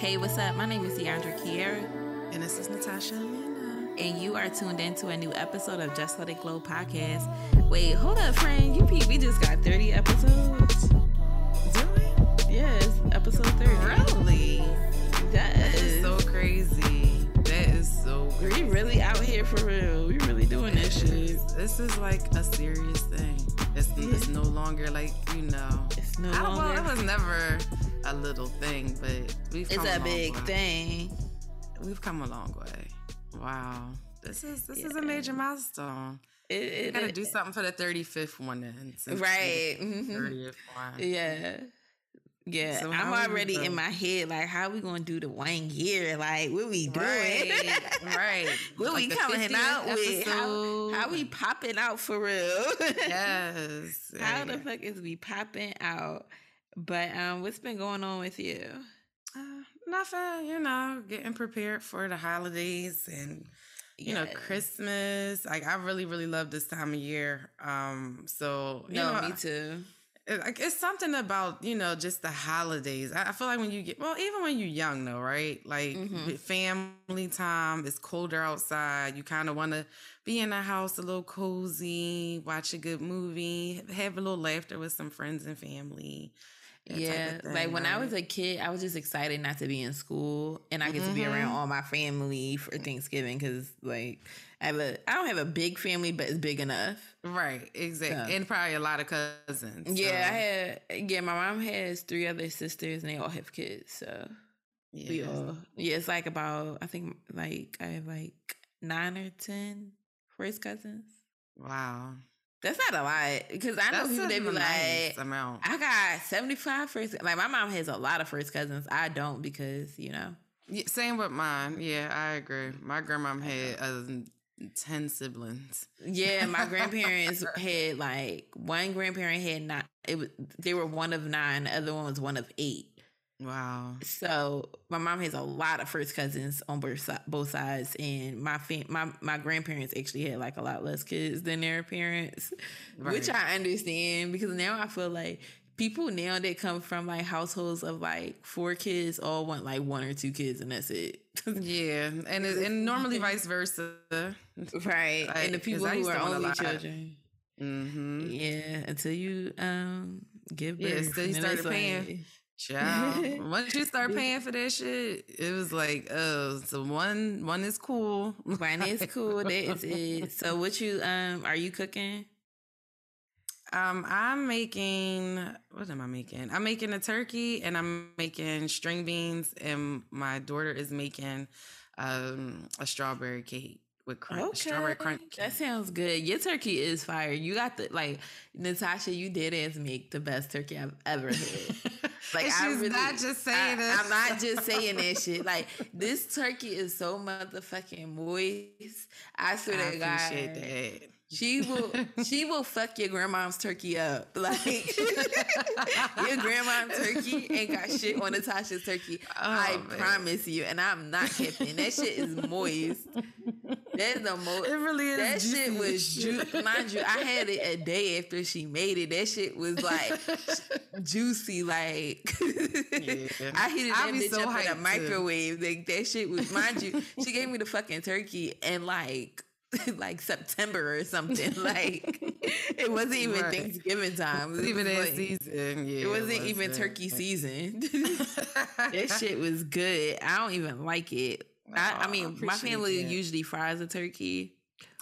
Hey, what's up? My name is Deandra Kiera. And this is Natasha Amanda. And you are tuned into a new episode of Just Let It Glow podcast. Wait, hold up, friend. You peep, we just got 30 episodes. Do we? Yes, episode 30. Really? Yes. That is so crazy. That is so crazy. We really out here for real. We really doing this shit. This is like a serious thing. It's, it's no longer like, you know. It's no I, well, longer. it was never a little thing, but we've It's a big way. thing. We've come a long way. Wow. This is this is a major milestone. It, We it, gotta do something for the 35th one then. Right. the mhm. 30th one. Yeah. Yeah, So I'm already in my head like, how we gonna do the one year? Like, what we doing? Right, right. what we Like the coming 50th out with? How, how we popping out for real? Yes. how the fuck is we popping out? But um, what's been going on with you? Uh, nothing, you know, getting prepared for the holidays and you know Christmas. Like I really, really love this time of year. Um, so you No, know, me too. It's something about you know just the holidays. I, feel like when you get well, even when you're young though, right? Like Mhm. family time, it's colder outside. You kind of want to be in the house a little cozy, watch a good movie, have a little laughter with some friends and family. Yeah, of like thing, when I was a kid, I was just excited not to be in school, and I get to be around mm-hmm. all my family for Thanksgiving because, like, I have a I don't have a big family, but it's big enough. Right, exactly. So- And probably a lot of cousins. Yeah, I had. Yeah, my mom has three other sisters, and they all have kids. So we all. Yeah, it's like about. I think like I have like nine or ten first cousins. Wow. That's not a lot because I know That's people they be nice like, amount. I got 75 first. Like my mom has a lot of first cousins. I don't because you know. Yeah, same with mine. Yeah, I agree. My grandmom had uh, 10 siblings. Yeah, my grandparents had like one grandparent had nine. It was they were one of nine. The other one was one of eight. Wow. So my mom has a lot of first cousins on both si- both sides, and my fam- my my grandparents actually had like a lot less kids than their parents, which I understand because now I feel like people now that come from like households of like four kids all want like one or two kids and that's it, Yeah, and it, and normally vice versa. right? Like, and the people who are only children, Mm-hmm. yeah, until you um give birth, Yeah, so you started paying. like- Child. Once you start paying for that shit, it was like, oh, so one one is cool. One is cool. That is it. So, what you um are you cooking? Um, I'm making what am I making? I'm making a turkey and I'm making string beans and my daughter is making um a strawberry cake with crunch, strawberry crunch. That sounds good. Your turkey is fire. You got the like Natasha. You did as make the best turkey I've ever had. Like And I she's really, not just saying I. I'm not just saying that shit. Like this turkey is so motherfucking moist. I swear I to God. appreciate that. She will she will fuck your grandma's turkey up. Like your grandma's turkey ain't got shit on Natasha's turkey. Oh, I Oh, man. promise you. And I'm not kidding. That shit is moist. That's the most It really is. that shit was as ju- shit. mind you, I had it a day after she made it. That shit was like juicy, like Yeah. I heated I that bitch so up in a too. microwave. Like that shit was mind you, she gave me the fucking turkey and like like September or something. Like it wasn't even Right. Thanksgiving time. It even was that like- season. Yeah, It wasn't even turkey season. that shit was good. I don't even like it. I, I mean, my family that. usually fries a turkey.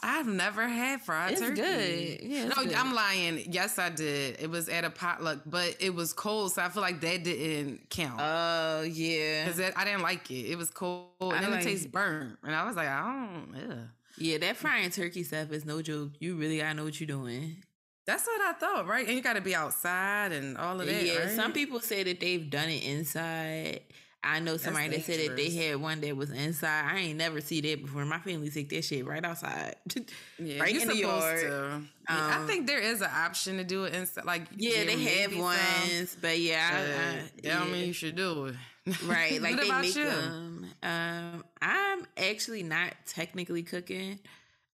I've never had fried It's turkey. good. Yeah, it's no, good. I'm lying. Yes, I did. It was at a potluck, but it was cold, so I feel like that didn't count. Oh yeah, Because I didn't like it. It was cold, I and then like it tastes burnt. And I was like, I don't. Yeah. That frying turkey stuff is no joke. You really gotta know what you're doing. That's what I thought, right? And you got to be outside and all of that. yeah, right? some people say that they've done it inside. I know somebody that said that they had one that was inside. I ain't never see that before. My family take that shit right outside. Yeah, right you're in the supposed yard. to. Yeah, I Um, think there is an option to do it inside. Like, yeah, they have be some, ones, but yeah, I, I, that don't mean you should do it. right like what they about make you? them um i'm actually not technically cooking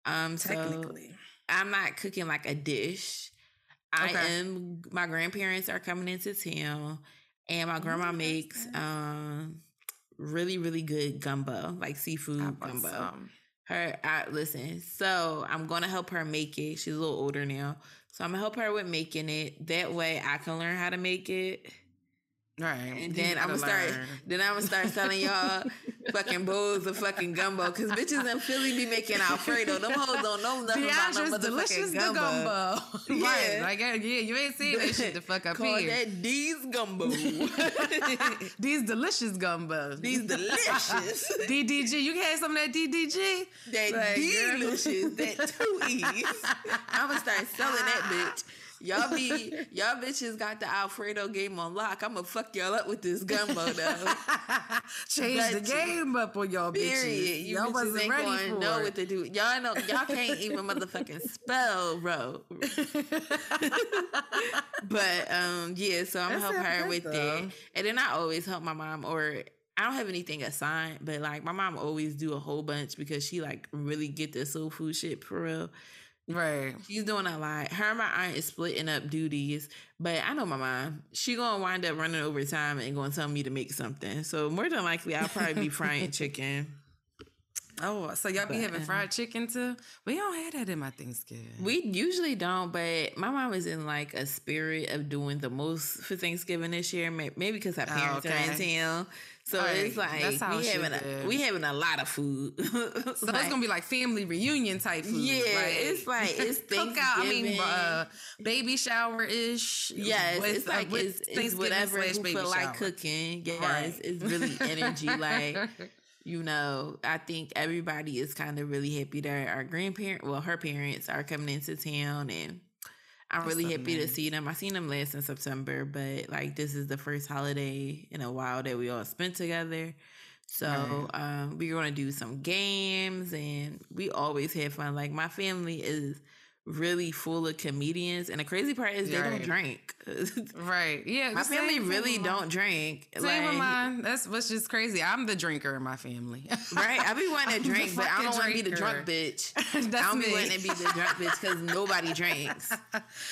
um so Technically, i'm not cooking like a dish i am my grandparents are coming into town and my grandma that's makes um really, really good gumbo, like seafood gumbo. Her, I, listen. So I'm gonna help her make it. She's a little older now, so I'm gonna help her with making it. That way, I can learn how to make it. Right. And then I'm gonna start. Then I'm gonna start selling y'all fucking bowls of fucking gumbo because bitches in Philly be making Alfredo. Them hoes don't know nothing about no delicious gumbo. gumbo. yeah. Right. Like yeah, you ain't seen that shit the fuck up Call here. that D's gumbo. These delicious gumbo. These delicious. DDG. You had some of that DDG? That like, delicious. that two E's. I'm gonna start selling that bitch. Y'all be y'all bitches got the Alfredo game on lock. I'm gonna fuck y'all up with this gumbo though. Change but the game up on y'all period. bitches. You all bitches wasn't ain't ready for know it. what to do. Y'all know y'all can't even motherfucking spell, bro. but um yeah, so I'm gonna help her with though. that. And then I always help my mom or I don't have anything assigned, but like my mom always do a whole bunch because she like really get the soul food shit for real. Right. She's doing a lot. Her and my aunt is splitting up duties, but I know my mom. She gonna wind up running over time and gonna tell me to make something. So more than likely, I'll probably be frying chicken. Oh, so y'all be having uh-huh. fried chicken too? We don't have that in my Thanksgiving. We usually don't, but my mom is in like a spirit of doing the most for Thanksgiving this year. Maybe because her parents oh, okay. are in town. So right. it's like we having a, we having a lot of food. so like, it's gonna be like family reunion type food. Yeah, right? it's like it's Thanksgiving. I mean, uh, baby shower ish. Yes, with, it's like uh, it's, it's whatever who feel shower. like cooking. Yes, right. it's really energy. like you know, I think everybody is kind of really happy that our grandparent, well, her parents are coming into town and I'm That's really so happy nice. to see them. I seen them last in September, but like this is the first holiday in a while that we all spent together. So right. um, we're gonna do some games, and we always have fun. Like my family is really full of comedians, and the crazy part is they right. don't drink. right? Yeah, my family really don't drink. Same like, with mine. That's what's just crazy. I'm the drinker in my family. right? I be wanting to drink, but I don't want to be the drunk bitch. That's I don't me. be wanting to be the drunk bitch because nobody drinks.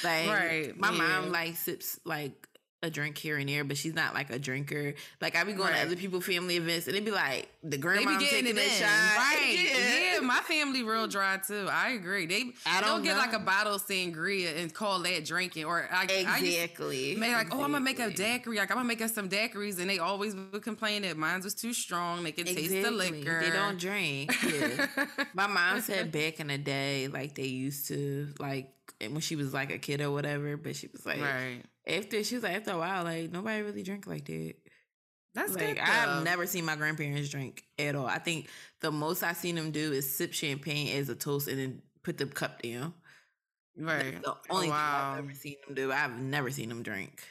Like, right? My yeah. mom like sips like a drink here and there, but she's not like a drinker. Like I be going right. to other people family events and it'd be like the grandma taking a shot. Right. Yeah. yeah. my family real dry too. I agree. They I don't, don't get like a bottle of sangria and call that drinking or I, exactly. I make like, exactly. oh, I'm gonna make a daiquiri. Like I'm gonna make us some daiquiris, and they always would complain that mine was too strong. They can exactly. taste the liquor. They don't drink. Yeah. my mom said back in the day, like they used to like when she was like a kid or whatever, but she was like, right after she was like after a while, like nobody really drink like that. That's like good, I've never seen my grandparents drink at all. I think the most I've seen them do is sip champagne as a toast and then put the cup down. Right. That's the oh, only oh, wow. thing I've ever seen them do. I've never seen them drink.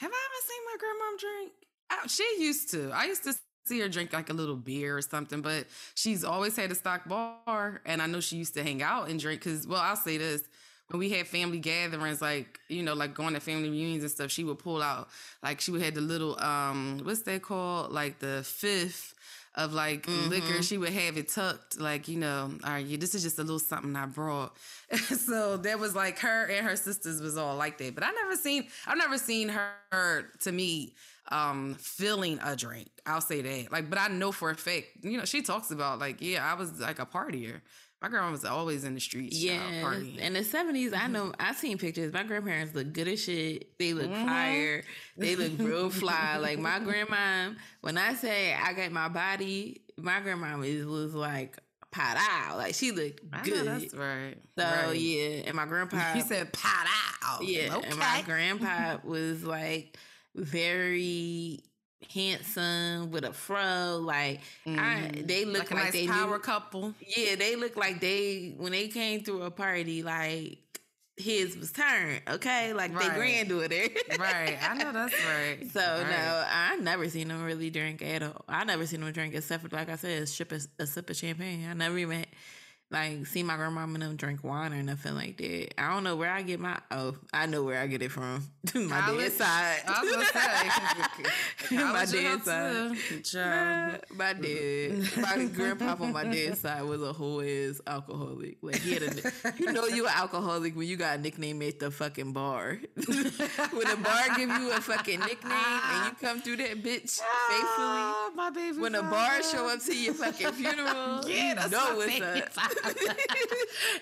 Have I ever seen my grandmom drink? I, she used to. I used to see her drink like a little beer or something, but she's always had a stock bar, and I know she used to hang out and drink. Because, well, I'll say this: when we had family gatherings, like, you know, like going to family reunions and stuff, she would pull out, like, she would have the little, um, what's that called? Like the fifth of like mm-hmm. liquor. She would have it tucked, like, you know, all right, yeah, this is just a little something I brought. so that was like her and her sisters was all like that. But I never seen, I've never seen her, her to me, um, feeling a drink. I'll say that. Like, but I know for a fact, you know, she talks about like, yeah, I was like a partier. My grandma was always in the streets. Yeah, in the seventies, I know I seen pictures. My grandparents look good as shit. They look mm-hmm. fire. They look real fly. Like my grandma. When I say I got my body, my grandma was, was like pot out. Like she looked good. that's right. So right. yeah, and my grandpa. He said pot out. Yeah, okay. and my grandpa was like very handsome with a fro. Like mm. I, mm-hmm. they look like, like nice they power knew, couple. Yeah, they look like they when they came through a party, like his was turned. Okay, like right. they granddaughter. right, I know that's right. So right. no, I never seen them really drink at all. I never seen them drink except for like I said, a sip of, a sip of champagne. I never even. Like see my grandma and them drink wine or nothing like that. I don't know where I get my oh, I know where I get it from. my dad's side. I was gonna say my dad's side. My, my dad, my grandpa on my dad's side was a whole ass alcoholic. Like he had a, you know you an alcoholic when you got a nickname at the fucking bar. when the bar give you a fucking nickname and you come through that bitch faithfully. Ah, my baby. When a bar show up to your fucking funeral, yeah, you know what's up.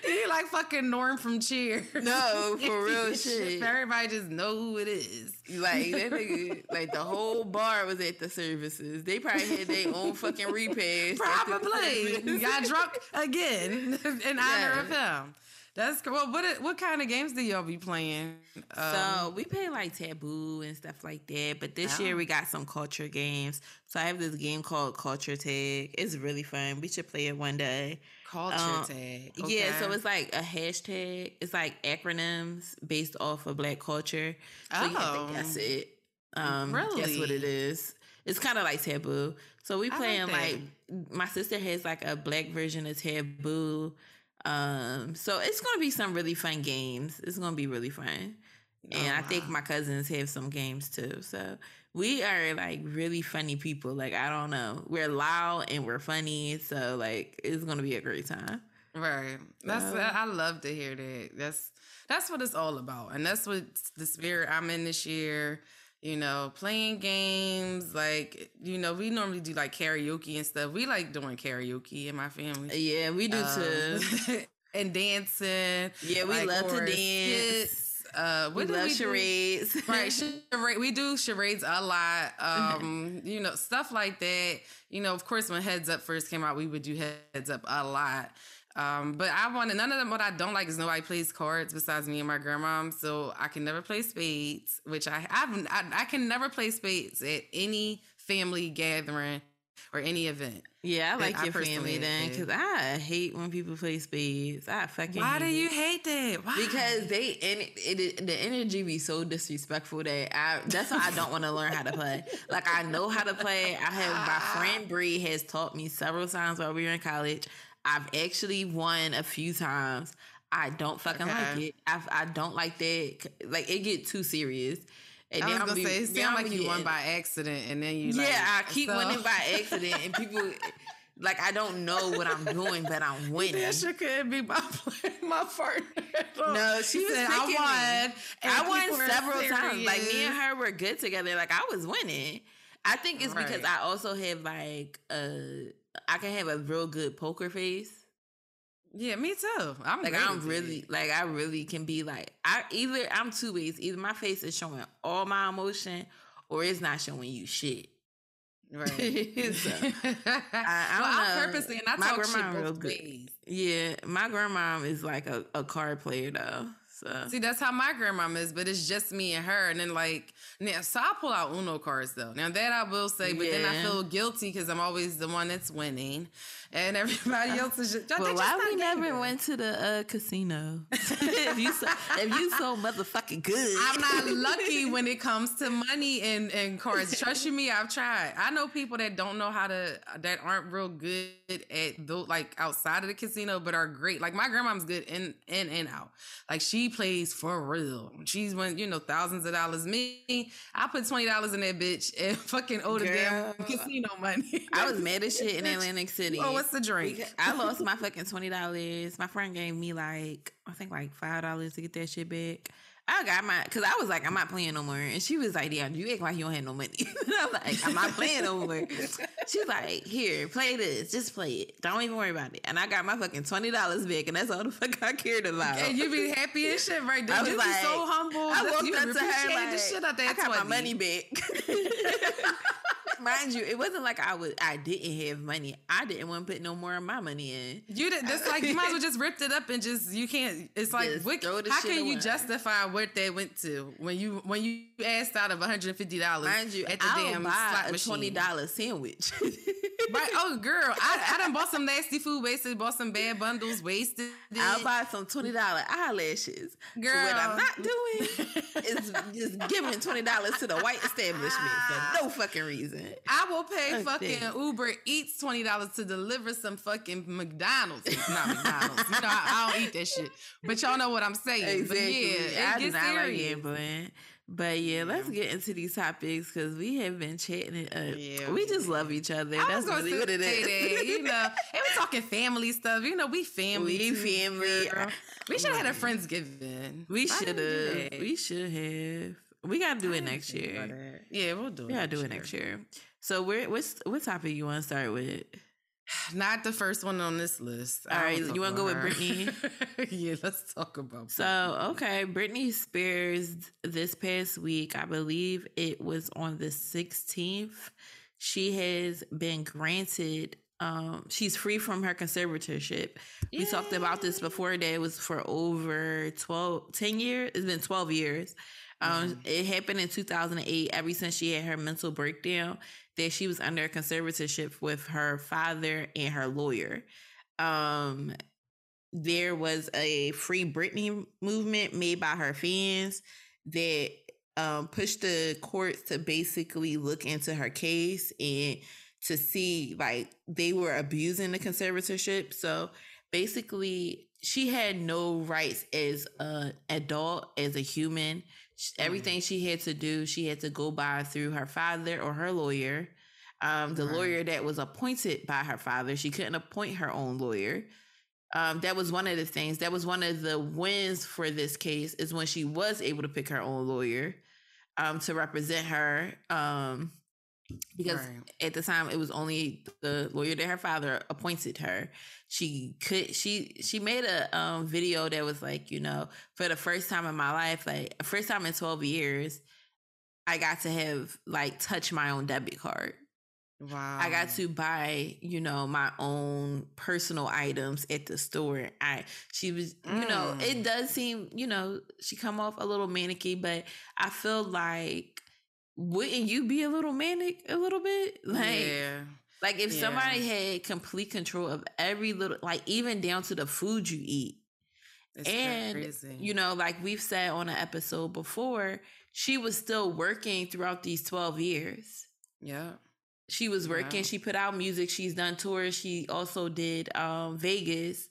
He like fucking Norm from Cheers. No, for real shit. Everybody just know who it is. Like that nigga, like the whole bar was at the services. They probably had their own fucking repast. Probably got drunk again in honor of him. That's cool. Well, what what kind of games do y'all be playing? Um, so we play like Taboo and stuff like that. But this oh. year we got some culture games. So I have this game called Culture Tag. It's really fun. We should play it one day. Culture um, Tag. Okay. Yeah, so it's like a hashtag. It's like acronyms based off of Black culture. So oh. you have to guess it. Um, really? Guess what it is. It's kind of like Taboo. So we playing like, like my sister has like a black version of Taboo um, so it's gonna be some really fun games. It's gonna be really fun. And oh, I think my cousins have some games too. So we are like really funny people. Like I don't know. We're loud and we're funny. So like it's gonna be a great time. Right. That's I love to hear that. That's that's what it's all about. And that's what the spirit I'm in this year you know, playing games. Like, you know, we normally do like karaoke and stuff. We like doing karaoke in my family. Yeah, we do um, too. and dancing. Yeah, we like, love to dance. Uh, we love we charades. Do? Right, charade. We do charades a lot. Um, you know, stuff like that. You know, of course, when Heads Up first came out, we would do Heads Up a lot. Um, but I want none of them. What I don't like is nobody plays cards besides me and my grandma. So I can never play spades, which I I've, I, I can never play spades at any family gathering or any event. Yeah, I like your family then because I hate when people play spades. I fucking. Why do you hate that? Why? Because they it, it, the energy be so disrespectful that I. That's why I don't want to learn how to play. Like I know how to play. I have my friend Bree has taught me several times while we were in college. I've actually won a few times. I don't fucking okay. like it. I, I don't like that. Like it get too serious. And I was gonna say it sounds like you won by accident, and then you yeah. Like, I keep so. winning by accident, and people like I don't know what I'm doing, but I'm winning. That shit could be my my partner. No, she said I won. I won several serious. times. Like me and her were good together. Like I was winning. I think it's right. because I also have like a I can have a real good poker face. Yeah, me too. I'm like I'm really like I really can be like I either I'm two ways. Either my face is showing all my emotion or it's not showing you shit. Right. so, I, I well, I purposely and I my talk shit both ways. Yeah, my grandma is like a, a card player though. So see, that's how my grandma is, but it's just me and her. And then like now, so I pull out Uno cards though. Now that I will say, but yeah. then I feel guilty because I'm always the one that's winning and everybody else is just. Well, why we never went to the uh, casino? if you so, if you so motherfucking good, I'm not lucky when it comes to money and and cards. Trust you me, I've tried. I know people that don't know how to that aren't real good at those like outside of the casino, but are great. Like my grandma's good in in and out. Like she plays for real. She's won you know thousands of dollars. Me, I put twenty dollars in that bitch and fucking owe the damn casino money. I was mad as shit in Atlantic City. Oh, what's the drink? I lost my fucking twenty dollars. My friend gave me like I think like five dollars to get that shit back. I got my because I was like, I'm not playing no more, and she was like, "Damn, you act like you don't have no money." I'm like, I'm not playing no more. She's like, "Here, play this. Just play it. Don't even worry about it." And I got my fucking twenty dollars back, and that's all the fuck I cared about. And you be happy and shit, right? There. I was you like, so humble. I walked up to her like, the shit out I got 20. my money back. mind you, it wasn't like I was I didn't have money. I didn't want to put no more of my money in. You did that's like you might as well just ripped it up and just you can't it's like what, how can away. you justify what they went to when you when you asked out of $150 mind you, at the I'll damn buy a $20 sandwich. Right. Oh, girl, I, I done bought some nasty food wasted, bought some bad bundles wasted. I'll buy some $20 eyelashes. Girl. So what I'm not doing is just giving $20 to the white establishment for no fucking reason. I will pay fucking Uber Eats $20 to deliver some fucking McDonald's. Not McDonald's. you know, I, I, don't eat that shit. But y'all know what I'm saying. Exactly. But yeah, it I gets serious. Like but yeah, yeah, let's get into these topics because we have been chatting it up. Yeah, we just love each other. I That's really what it is. That, you know, and we talking family stuff. You know, we family. We family. Girl. Uh, we should have had a friendsgiving. We should have. We should have. We gotta do it next year. Yeah, we'll do it. We gotta do it next year. So, where what's what topic you want to start with? Not the first one on this list. All right, you want to go with Britney? yeah, let's talk about. Britney. So, okay, Britney Spears this past week, I believe it was on the 16th. She has been granted um she's free from her conservatorship. Yay. We talked about this before that it was for over 12 10 years. It's been 12 years. Um, mm-hmm. It happened in 2008. Ever since she had her mental breakdown, that she was under a conservatorship with her father and her lawyer. Um, there was a free Britney movement made by her fans that um, pushed the courts to basically look into her case and to see like they were abusing the conservatorship. So basically, she had no rights as an adult, as a human. Everything she had to do, she had to go by through her father or her lawyer. Um, the right. lawyer that was appointed by her father, she couldn't appoint her own lawyer. Um, that was one of the things. That was one of the wins for this case is when she was able to pick her own lawyer um, to represent her. Um, because right. at the time it was only the lawyer that her father appointed her she could she she made a um video that was like you know for the first time in my life like first time in 12 years i got to have like touch my own debit card Wow. I got to buy, you know, my own personal items at the store. I she was, mm. you know, it mm. does seem, you know, she come off a little manicky, but I feel like wouldn't you be a little manic a little bit? Like yeah. Like if yeah. somebody had complete control of every little like even down to the food you eat. It's and crazy. you know, like we've said on an episode before, she was still working throughout these 12 years. Yeah. She was working. Wow. She put out music. She's done tours. She also did um, Vegas,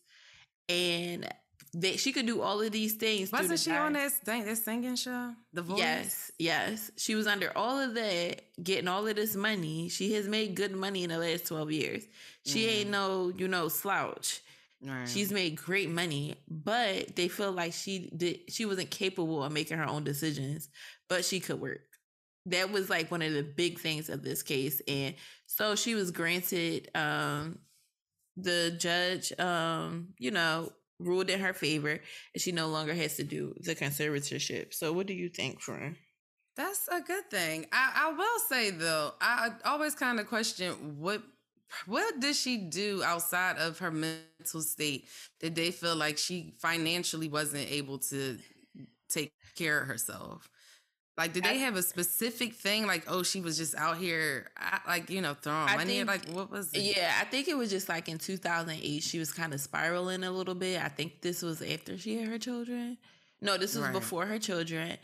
and that she could do all of these things. Wasn't she on that this singing show? The Voice. Yes, yes. She was under all of that, getting all of this money. She has made good money in the last twelve years. She mm. ain't no, you know, slouch. Right. She's made great money, but they feel like she did. She wasn't capable of making her own decisions, but she could work that was like one of the big things of this case and so she was granted um the judge um you know ruled in her favor and she no longer has to do the conservatorship. So what do you think friend? That's a good thing. I i will say though i always kind of question what what did she do outside of her mental state that they feel like she financially wasn't able to take care of herself like, did they have a specific thing? Like, oh, she was just out here, like you know, throwing I money. Think, like, what was? It? Yeah, I think it was just like in 2008, she was kind of spiraling a little bit. I think this was after she had her children. No, this was right. before her children.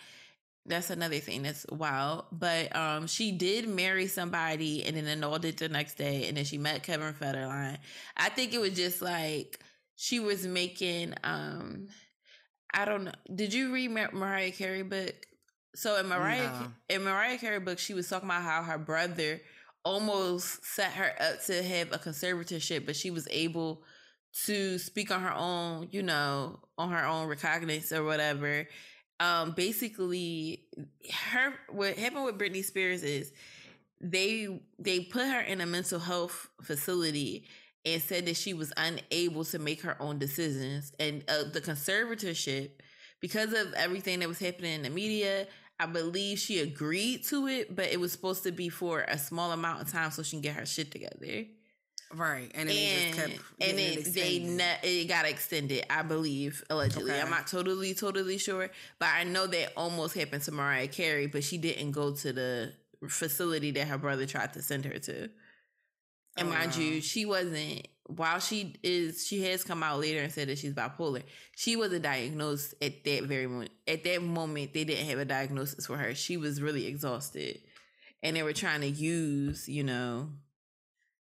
That's another thing that's wild. But um, she did marry somebody and then annulled it the next day, and then she met Kevin Federline. I think it was just like she was making. um I don't know. Did you read Mar- Mariah Carey book? So in Mariah no. in Mariah Carey book, she was talking about how her brother almost set her up to have a conservatorship, but she was able to speak on her own, you know, on her own recognizance or whatever. Um, basically, her what happened with Britney Spears is they they put her in a mental health facility and said that she was unable to make her own decisions, and uh, the conservatorship because of everything that was happening in the media, I believe she agreed to it, but it was supposed to be for a small amount of time so she can get her shit together. Right, and, and, kept, and it, they ne- it got extended. I believe allegedly. Okay. I'm not totally totally sure, but I know that almost happened to Mariah Carey, but she didn't go to the facility that her brother tried to send her to. And oh, mind wow. you, she wasn't while she is she has come out later and said that she's bipolar she wasn't diagnosed at that very moment at that moment they didn't have a diagnosis for her. She was really exhausted. And they were trying to use you know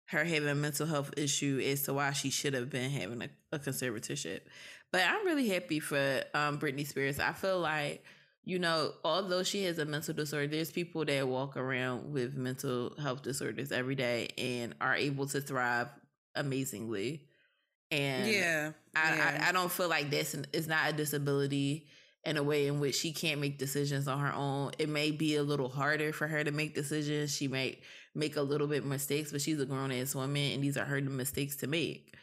her having a mental health issue as to why she should have been having a, a conservatorship. But i'm really happy for um, britney spears. I feel like you know, although she has a mental disorder, there's people that walk around with mental health disorders every day and are able to thrive amazingly. And yeah, I, yeah. I, I don't feel like this is not a disability in a way in which she can't make decisions on her own. It may be a little harder for her to make decisions. She may make a little bit mistakes, but she's a grown ass woman and these are her mistakes to make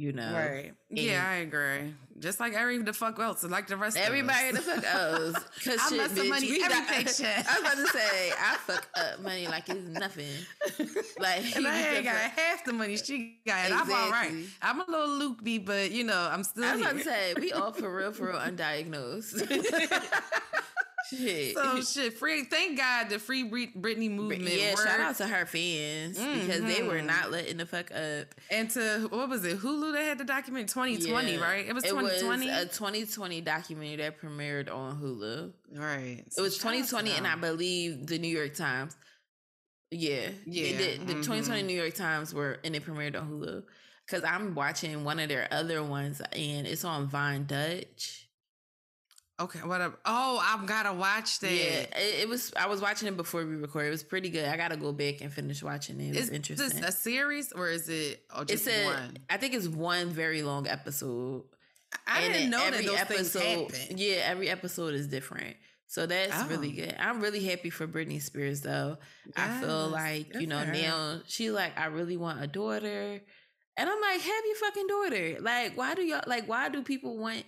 you know. Right. Yeah, I agree. Just like every the fuck else, like the rest of everybody of the fuck else. Cause I shit, bitch, money every paycheck. I was about to say I fuck up money like it's nothing. Like and I ain't got half the money she got. Exactly. I'm all right. I'm a little loopy, but you know I'm still. I was here. about to say we all for real, for real undiagnosed shit. So shit, free. Thank God the free Britney movement. Yeah, worked. shout out to her fans mm-hmm. because they were mm-hmm. not letting the fuck up. And to what was it? Hulu that had the document 2020, yeah. right? It was 2020. It was a 2020 documentary that premiered on Hulu. Right. So it was 2020, and I believe the New York Times. Yeah, yeah. Did, the mm-hmm. 2020 New York Times were and it premiered on Hulu because I'm watching one of their other ones and it's on Vine Dutch. Okay, what up? Oh, I've gotta watch that. Yeah, it, it, was. I was watching it before we recorded. It was pretty good. I gotta go back and finish watching it. It was is interesting. This a series or is it just it's a, one? I think it's one very long episode. I and didn't know that those episode, things happen. Yeah, every episode is different. So that's oh. really good. I'm really happy for Britney Spears though. Yes, I feel like, you know, now she's like, I really want a daughter. And I'm like, have your fucking daughter. Like, why do y'all like why do people want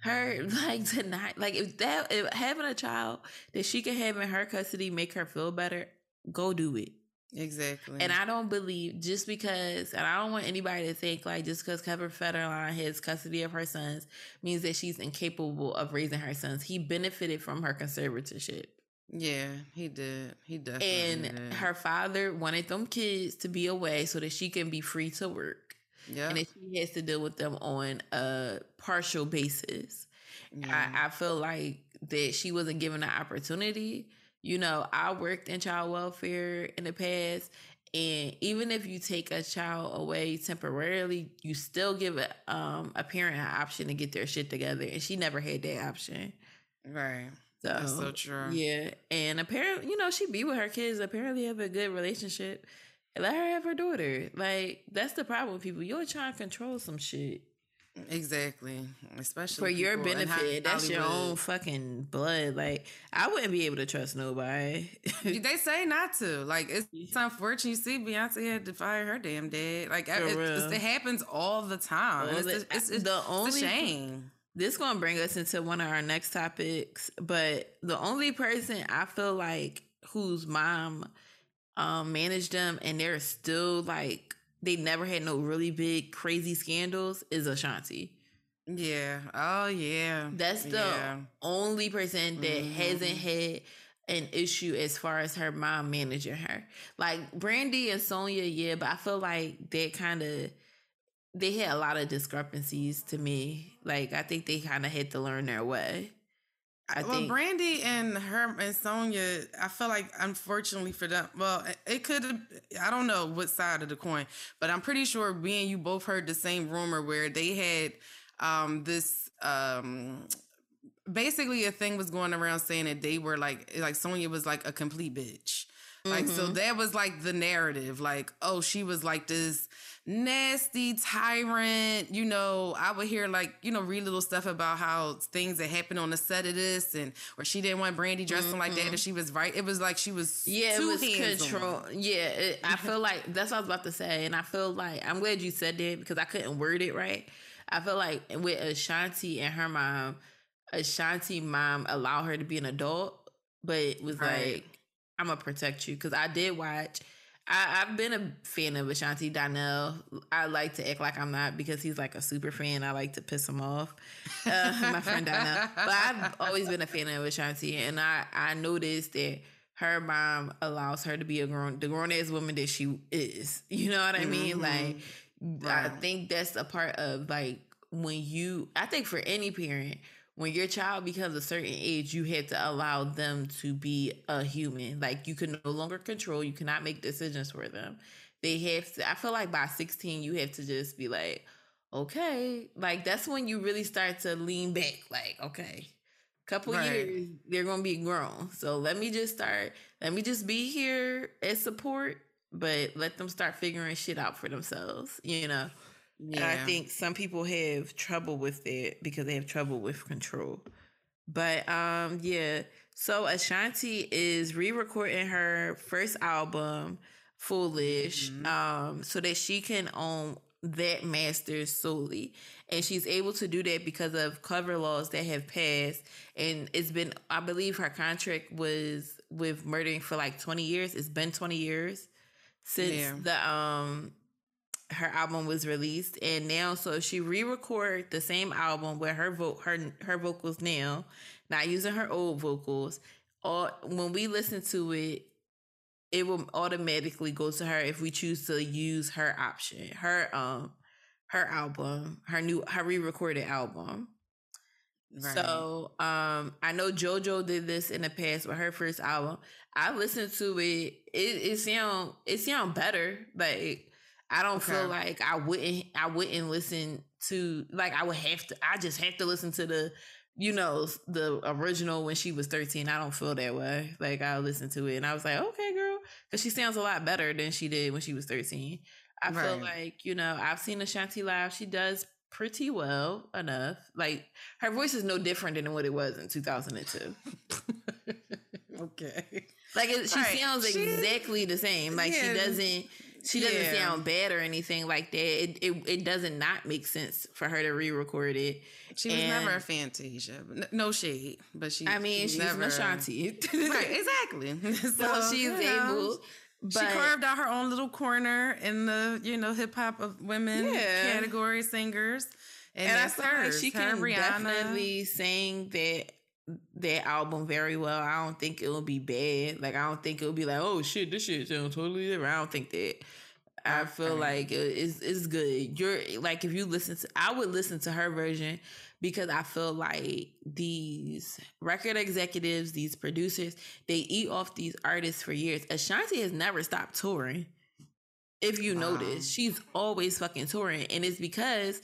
her like to not like if that if having a child that she can have in her custody make her feel better, go do it. Exactly. And I don't believe just because, and I don't want anybody to think like just because Kevin Federline has custody of her sons means that she's incapable of raising her sons. He benefited from her conservatorship. Yeah, he did. He definitely And did. her father wanted them kids to be away so that she can be free to work. Yeah. And she has to deal with them on a partial basis. Yeah. I, I feel like that she wasn't given the opportunity. You know, I worked in child welfare in the past, and even if you take a child away temporarily, you still give a, um, a parent an option to get their shit together. And she never had that option. Right. So, That's so true. Yeah. And apparently, you know, she be with her kids, apparently have a good relationship. Let her have her daughter. Like that's the problem with people. You're trying to control some shit. Exactly, especially for your benefit. That's your own fucking blood. Like I wouldn't be able to trust nobody. they say not to. Like it's, it's unfortunate. You see, Beyonce had to fire her damn dad. Like it, it, happens all the time. Well, it's, it's, it's, the only shame. This gonna bring us into one of our next topics, but the only person I feel like whose mom um, managed them, and they're still like they never had no really big crazy scandals. Is Ashanti? Yeah. Oh yeah. That's the yeah. only person that mm-hmm. hasn't had an issue as far as her mom managing her. Like Brandy and Sonja, yeah, but I feel like they kind of they had a lot of discrepancies to me. Like I think they kind of had to learn their way. I well, think. Brandy and her and Sonja, I feel like unfortunately for them, well, it could have, I don't know what side of the coin, but I'm pretty sure me and you both heard the same rumor where they had um, this, um, basically a thing was going around saying that they were like, like Sonja was like a complete bitch. Like, mm-hmm. so that was like the narrative. Like, oh, she was like this nasty tyrant. You know, I would hear like, you know, read little stuff about how things that happened on the set of this and where she didn't want Brandy dressing mm-hmm. like that and mm-hmm. she was right. It was like she was Yeah, it was control. Yeah, it, I feel like that's what I was about to say. And I feel like I'm glad you said that because I couldn't word it right. I feel like with Ashanti and her mom, Ashanti mom allowed her to be an adult, but it was right. like I'm gonna protect you because I did watch. I, have been a fan of Ashanti Donnell. I like to act like I'm not because he's like a super fan. I like to piss him off, uh, my friend Donnell. But I've always been a fan of Ashanti, and I I noticed that her mom allows her to be a grown the grown ass woman that she is. You know what I mean? Mm-hmm. Like right. I think that's a part of like when you I think for any parent, when your child becomes a certain age, you have to allow them to be a human. Like you can no longer control, you cannot make decisions for them. They have to I feel like by 16 you have to just be like, okay. Like that's when you really start to lean back, like, okay couple right. years they're gonna be grown so let me just start let me just be here as support but let them start figuring shit out for themselves you know yeah. and i think some people have trouble with it because they have trouble with control but um yeah so ashanti is re-recording her first album foolish mm-hmm. um so that she can own that master solely and she's able to do that because of cover laws that have passed and it's been i believe her contract was with Murder Inc for like 20 years it's been 20 years since yeah. the um her album was released and now so she re-record the same album with her vote her her vocals now not using her old vocals or when we listen to it it will automatically go to her if we choose to use her option her um her album, her new her re-recorded album. Right. So um I know JoJo did this in the past with her first album. I listened to it. It it sound it sound better. Like I don't okay. feel like I wouldn't I wouldn't listen to like I would have to I just have to listen to the you know the original when she was 13 i don't feel that way like i listened to it and i was like okay girl because she sounds a lot better than she did when she was 13 I right. feel like, you know, I've seen Ashanti live. She does pretty well enough. Like her voice is no different than what it was in 2002. okay. Like it, she right. sounds she, exactly the same. Like yeah. she doesn't she doesn't yeah. sound bad or anything like that. It, it it doesn't not make sense for her to re-record it. She was and, never a Fantasia. No shade, but she. I mean, she's never, an Ashanti. right, exactly. So, so she's able but, she carved out her own little corner in the you know hip hop of women yeah. category singers, and, and I like she can Rihanna. definitely sing that that album very well. I don't think it will be bad. Like I don't think it'll be like, oh shit, this shit sounds totally different. I don't think that. I feel like it's it's good. You're like if you listen to, I would listen to her version because I feel like these record executives, these producers, they eat off these artists for years. Ashanti has never stopped touring. If you wow. notice, she's always fucking touring. And it's because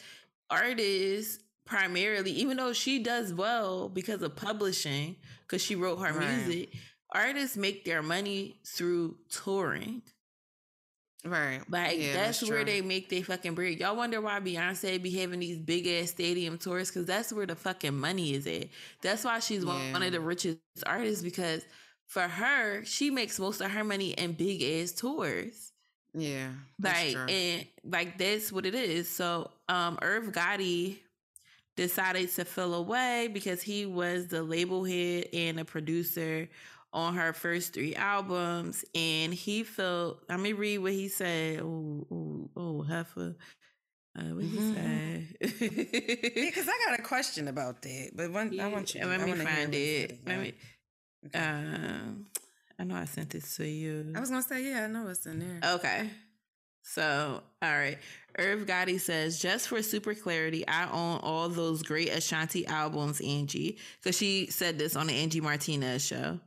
artists primarily, even though she does well because of publishing, because she wrote her right. music, artists make their money through touring. Right. Like yeah, that's, that's where they make their fucking bread. Y'all wonder why Beyonce be having these big ass stadium tours because that's where the fucking money is at. That's why she's yeah. one of the richest artists because for her, she makes most of her money in big ass tours. Yeah. Like and like that's what it is. So um Irv Gotti decided to fill away because he was the label head and a producer on her first three albums, and he felt. Let me read what he said. Oh, oh, oh, heifer. Uh, what mm-hmm. he say? Because I got a question about that, but one, yeah, I want you. Let me find it. Let me. Okay. Um, I know I sent this to you. I was gonna say, yeah, I know it's in there. Okay. So, all right. Irv Gotti says, just for super clarity, I own all those great Ashanti albums, Angie. Because she said this on the Angie Martinez show.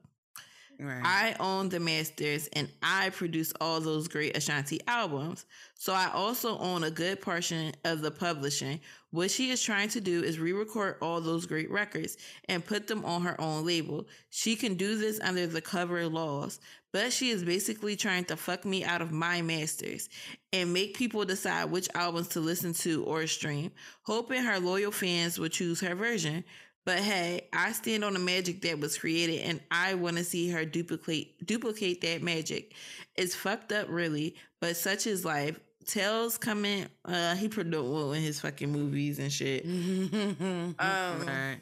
Right. I own the masters and I produce all those great Ashanti albums. So I also own a good portion of the publishing. What she is trying to do is re record all those great records and put them on her own label. She can do this under the cover laws, but she is basically trying to fuck me out of my masters and make people decide which albums to listen to or stream, hoping her loyal fans will choose her version. But hey, I stand on the magic that was created and I want to see her duplicate duplicate that magic. It's fucked up really, but such is life. Tales coming uh he produced in his fucking movies and shit. um right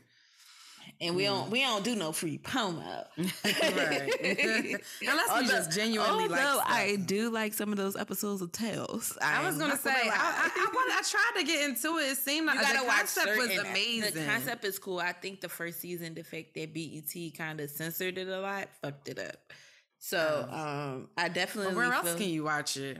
and we don't we don't do no free promo. right. Unless although, we just genuinely although like I do like some of those episodes of Tales. I, I was gonna say I, I, I, I, tried to get into it. It seemed like the concept was amazing. The concept is cool. I think the first season, the fact that BET kind of censored it a lot, fucked it up. So um, I definitely. Well, where else can you watch it?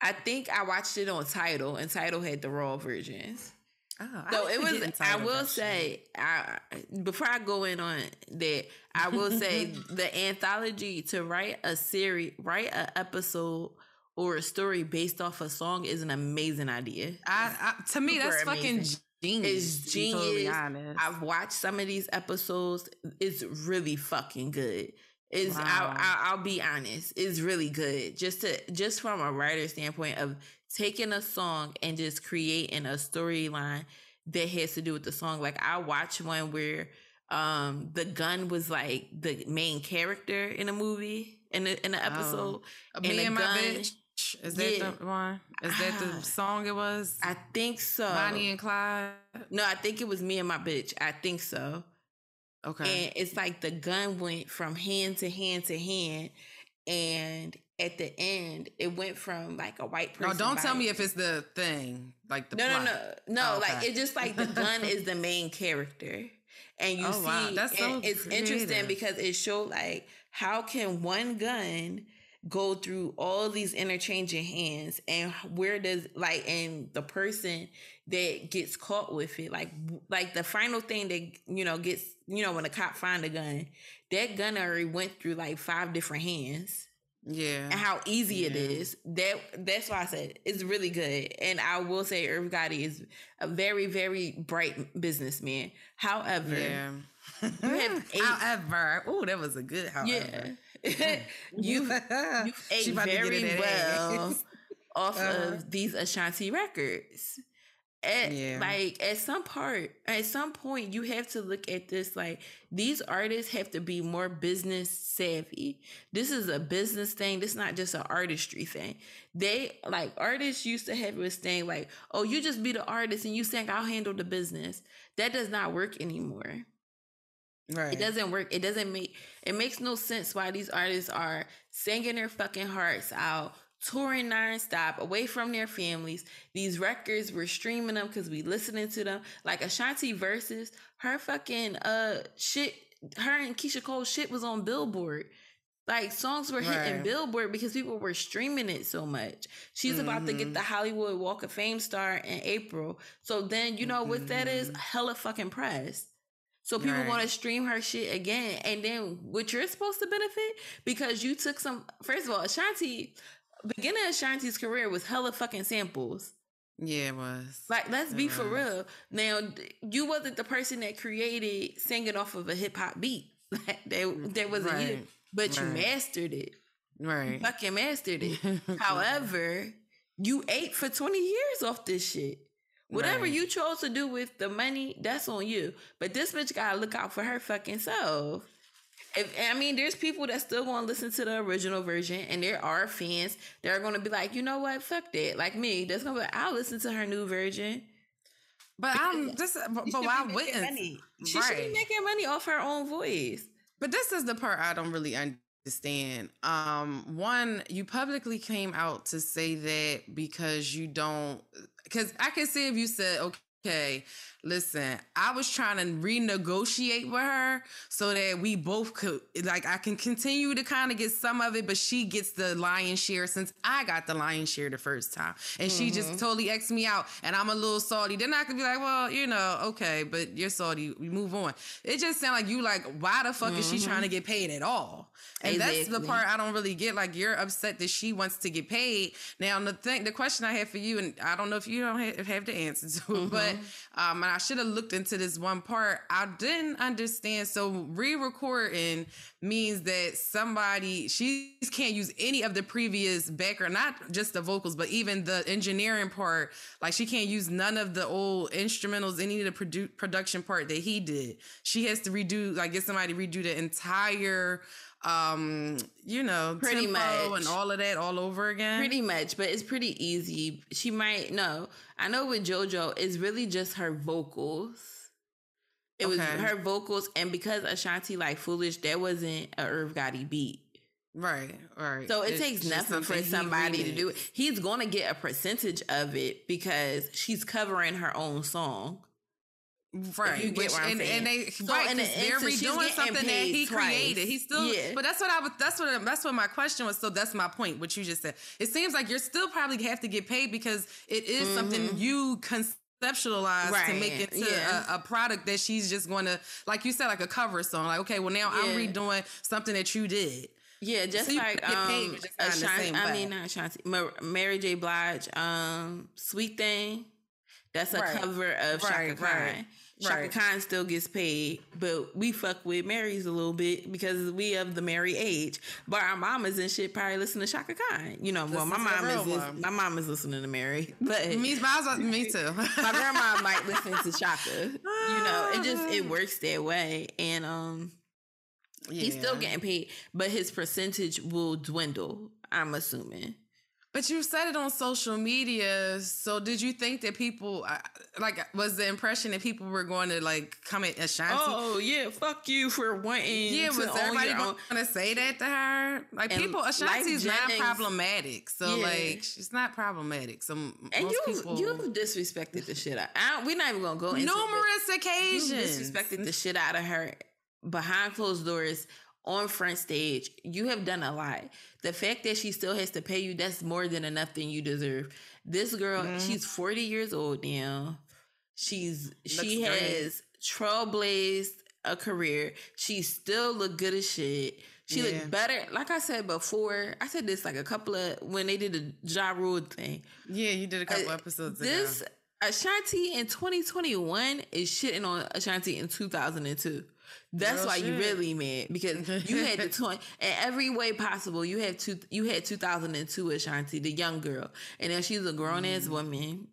I think I watched it on Tidal, and Tidal had the raw versions. Oh, so it was. I will say, I, before I go in on that, I will say the anthology to write a series, write an episode or a story based off a song is an amazing idea. I, I to me, Super that's amazing. fucking genius. It's genius. Totally I've watched some of these episodes. It's really fucking good. Is wow. I'll, I'll, I'll be honest, it's really good. Just to just from a writer standpoint of taking a song and just creating a storyline that has to do with the song. Like I watched one where um the gun was like the main character in a movie in the in the episode. Oh. Me and, and my bitch. Is that yeah. the one? Is that the song it was? I think so. Bonnie and Clyde. No, I think it was me and my bitch. I think so. Okay. And it's like the gun went from hand to hand to hand. And at the end, it went from like a white person. No, don't tell me if it's the thing. Like the No, plot. no, no. No, oh, okay. like it's just like the gun is the main character. And you oh, see wow. That's so it's creative. interesting because it showed like how can one gun go through all these interchanging hands and where does like and the person that gets caught with it like like the final thing that you know gets you know when a cop find a gun that gun already went through like five different hands yeah and how easy yeah. it is that that's why i said it's really good and i will say irv gotti is a very very bright businessman however yeah. you have eight, however oh that was a good however yeah you you ate very well off uh-huh. of these Ashanti records. At, yeah. like at some part at some point you have to look at this like these artists have to be more business savvy this is a business thing this is not just an artistry thing they like artists used to have this thing like oh you just be the artist and you think i'll handle the business that does not work anymore Right. It doesn't work. It doesn't make it makes no sense why these artists are singing their fucking hearts out, touring nonstop, away from their families. These records, we're streaming them because we listening to them. Like Ashanti versus her fucking uh shit, her and Keyshia Cole shit was on Billboard. Like songs were hitting right. Billboard because people were streaming it so much. She's mm-hmm. about to get mm-hmm. the Hollywood Walk of Fame star in April. So then you know mm-hmm. what that is? Mm-hmm. Hella fucking press. So people right. want to stream her shit again. And then what you're supposed to benefit because you took some first of all, Ashanti beginning of Ashanti's career was hella fucking samples. Yeah, it was. Like, let's it be was. for real. Now, you wasn't the person that created singing off of a hip hop beat. that, that wasn't right. you. But right. you mastered it. Right. You fucking mastered it. However, you ate for 20 years off this shit. Whatever right. you chose to do with the money, that's on you. But this bitch gotta look out for her fucking self. If, I mean, there's people that still want to listen to the original version, and there are fans that are going to be like, you know what, fuck that. Like me, that's gonna be. Like, I'll listen to her new version. But I'm just, but, but why wouldn't money? She right. should be making money off her own voice. But this is the part I don't really understand. Um, one, you publicly came out to say that because you don't because I can see if you said, okay, listen, I was trying to renegotiate with her so that we both could, like, I can continue to kind of get some of it, but she gets the lion's share since I got the lion's share the first time. And mm-hmm. she just mm-hmm. totally X me out and I'm a little salty. Then I could be like, well, you know, okay, but you're salty. We move on. It just sounds like you like, why the fuck mm-hmm. is she trying to mm-hmm. get paid at all? And exactly. that's the part I don't really get. Like you're upset that she wants to get paid. Now the thing, the question I have for you, and I don't know if you don't have, have the answer to it, mm-hmm. but um, and I should have looked into this one part. I didn't understand. So re-recording means that somebody she can't use any of the previous background, not just the vocals, but even the engineering part. Like she can't use none of the old instrumentals, any of the produ- production part that he did. She has to redo, like get somebody to redo the entire um you know pretty much and all of that all over again pretty much but it's pretty easy she might know i know with jojo it's really just her vocals it okay. was her vocals and because ashanti like foolish that wasn't a irv gotti beat Right, right. So it it's takes nothing for somebody to do it. He's going to get a percentage of it because she's covering her own song. Right, you get Which, and, and, they so right because they're redoing something that he twice. created. He still, yeah. but that's what I was. That's what that's what my question was. So that's my point. What you just said. It seems like you're still probably have to get paid because it is mm-hmm. something you conceptualize right. to make it to yeah. a, a, product that she's just going to, like you said, like a cover song. Like, okay, well now yeah. I'm redoing something that you did. Yeah, just so like um, Ashanti, I mean not Ashanti, Mary J. Blige, um, "Sweet Thing." That's a right. cover of Chaka right, Khan. Right. Chaka right. Khan still gets paid, but we fuck with Mary's a little bit because we of the Mary age. But our mamas and shit probably listen to Chaka Khan. You know, well, my mom is this, my mom is listening to Mary, but me, my, me too. my grandma might listen to Chaka. You know, it just it works that way, and um, yeah. he's still getting paid, but his percentage will dwindle. I'm assuming. But you said it on social media. So did you think that people like was the impression that people were going to like come at Ashanti? Uh, oh yeah, fuck you for wanting. Yeah, was everybody going to say that to her? Like and people, Ashanti's like not problematic. So yeah. like she's not problematic. So and you people, you disrespected the shit out. I, we're not even gonna go into numerous occasions. You disrespected the shit out of her behind closed doors on front stage. You have done a lot. The fact that she still has to pay you, that's more than enough than you deserve. This girl, mm-hmm. she's 40 years old now. She's Looks she great. has trailblazed a career. She still look good as shit. She yeah. looked better. Like I said before, I said this like a couple of when they did the Ja Rule thing. Yeah, you did a couple uh, episodes this, ago. Ashanti in 2021 is shitting on Ashanti in 2002. That's Real why shit. you really mad because you had the twenty in every way possible. You had two. You had two thousand and two Ashanti, the young girl, and then she's a grown ass mm. woman.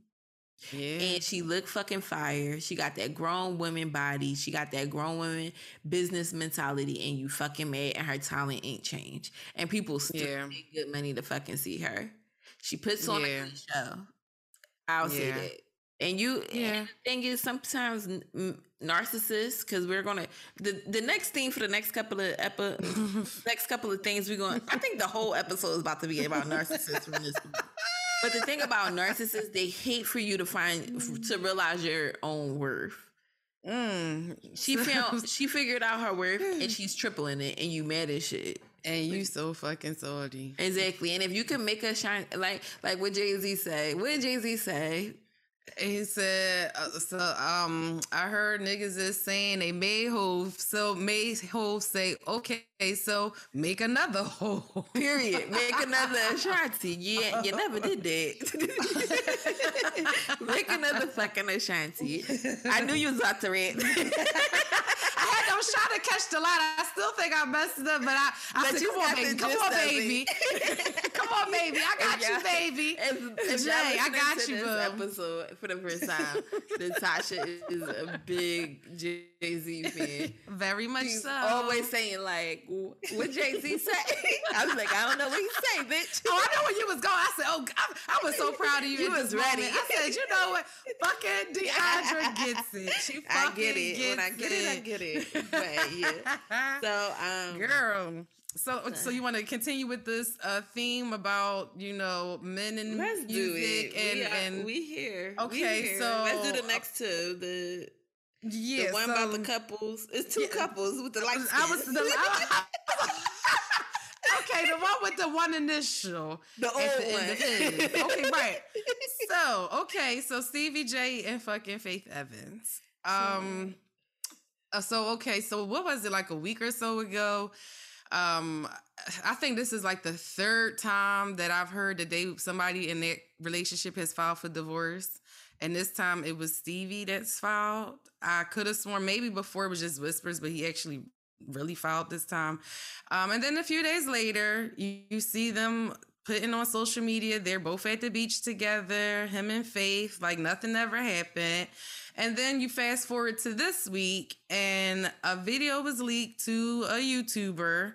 Yeah. And she looked fucking fire. She got that grown woman body. She got that grown woman business mentality. And you fucking mad and her talent ain't changed. And people still yeah. pay good money to fucking see her. She puts on yeah. a good show. I'll yeah. say that. And you, yeah. And the thing is, sometimes narcissists, because we're gonna the the next thing for the next couple of epi, next couple of things we're going. I think the whole episode is about to be about narcissists from this. But the thing about narcissists, they hate for you to find to realize your own worth. Mm. She found she figured out her worth and she's tripling it, and you mad as shit. And you so fucking salty. Exactly. And if you can make a shine like like what Jay Z say, what did Jay Z say? He said, uh, "So um, I heard niggas is saying they made Hov, so made Hov say, okay, so make another Hov. Period. Make another Ashanti. Yeah, you never did that. make another fucking Ashanti. I knew you was about to rant. I was trying to catch the light. I still think I messed up, but I, I but said, come on, baby. Come on, baby. come on, baby. I got you, baby. If, if Jay, I got you, boo. episode for the first time, Natasha is a big Jay Z fan. Very much She's so. always saying, like, what Jay Z say? I was like, I don't know what he say, bitch. Oh, I know where you was going. I said, oh, I, I was so proud of you. You was ready. Moment. I said, you know what? Fucking Deandra gets it. She fucking I get it. when I get it, it, I get it but yeah. So, um, girl. So, so you want to continue with this uh, theme about you know men and let's music and we, are, and we here. Okay, we here. so let's do the next two. The yeah, the one so, about the couples. It's two yeah, couples with the light. I was the. I, okay, the one with the one initial. The old the one. okay, right. So, okay, so Stevie J and fucking Faith Evans. Um, uh, so okay, so what was it like a week or so ago? Um, I think this is like the third time that I've heard that they somebody in their relationship has filed for divorce, and this time it was Stevie that's filed. I could have sworn maybe before it was just whispers, but he actually really filed this time. Um, and then a few days later, you, you see them putting on social media. They're both at the beach together, him and Faith, like nothing ever happened. And then you fast forward to this week, and a video was leaked to a YouTuber,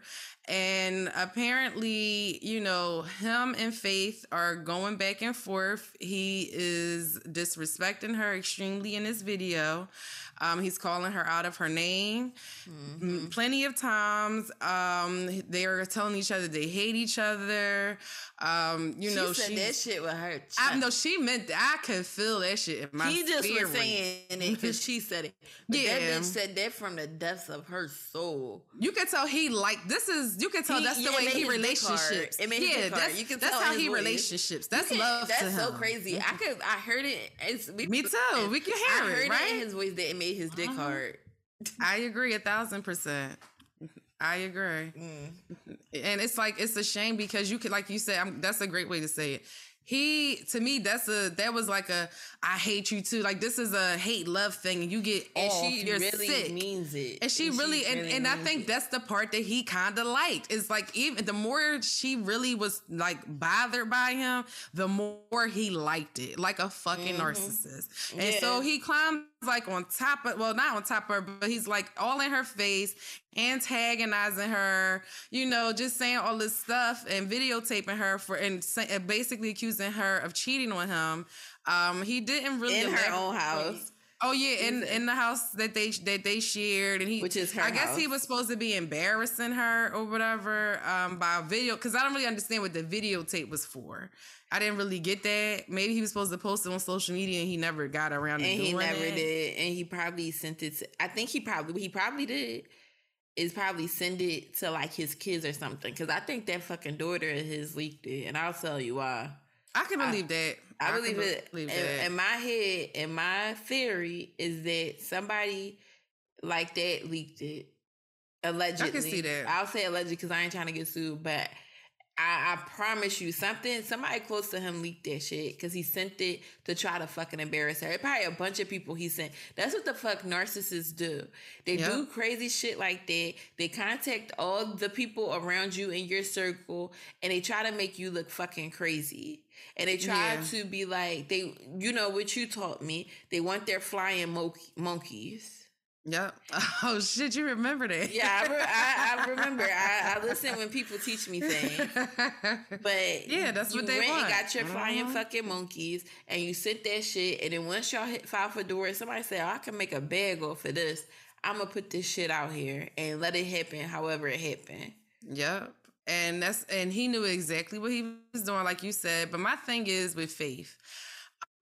And apparently, you know, him and Faith are going back and forth. He is disrespecting her extremely in this video. Um, he's calling her out of her name. Mm-hmm. Plenty of times, um, they are telling each other they hate each other. Um, you know, she know, said that shit with her. I know she meant that. I could feel that shit in my He just spirit. was saying it because she said it. But yeah, that bitch said that from the depths of her soul. You can tell he like this is. You can tell he, that's the way he relationships. It yeah, that's, you can that's how he voice. relationships. That's can, love. That's so crazy. I could. I heard it. It's, we, Me too. We can hear I it. right? It in his voice that it made his dick uh-huh. hard. I agree a thousand percent. I agree. Mm. And it's like it's a shame because you could, like you said, I'm, that's a great way to say it he to me that's a that was like a I hate you too. Like this is a hate love thing, and you get and off. She You're really sick. means it, and she and really and, really and I think it. that's the part that he kind of liked. Is like even the more she really was like bothered by him, the more he liked it, like a fucking mm-hmm. narcissist. And yeah. so he climbs like on top of well not on top of her but he's like all in her face antagonizing her you know just saying all this stuff and videotaping her for and basically accusing her of cheating on him um he didn't really in her own house Oh yeah, in in the house that they that they shared, and he which is her. I guess he was supposed to be embarrassing her or whatever um, by video because I don't really understand what the videotape was for. I didn't really get that. Maybe he was supposed to post it on social media and he never got around and to doing it. And he never did. And he probably sent it. To, I think he probably he probably did is probably send it to like his kids or something. Because I think that fucking daughter of his leaked it, and I'll tell you why. I can believe I, that. I, I believe it. Believe in, in my head, and my theory is that somebody like that leaked it. Allegedly, I can see that. I'll say allegedly because I ain't trying to get sued, but I, I, promise you something. Somebody close to him leaked that shit because he sent it to try to fucking embarrass her. It probably a bunch of people he sent. That's what the fuck narcissists do. They yep. do crazy shit like that. They contact all the people around you in your circle and they try to make you look fucking crazy. And they try yeah. to be like they, you know what you taught me. They want their flying mo- monkeys. Yep. Oh shit, you remember that? Yeah, I, re- I, I remember. I, I, listen when people teach me things. But yeah, that's what they went want. And got your flying uh-huh. fucking monkeys, and you sent that shit, and then once y'all hit file for divorce, somebody said, oh, "I can make a bag off of this. I'm gonna put this shit out here and let it happen, however it happened." Yep. And that's and he knew exactly what he was doing, like you said. But my thing is with Faith.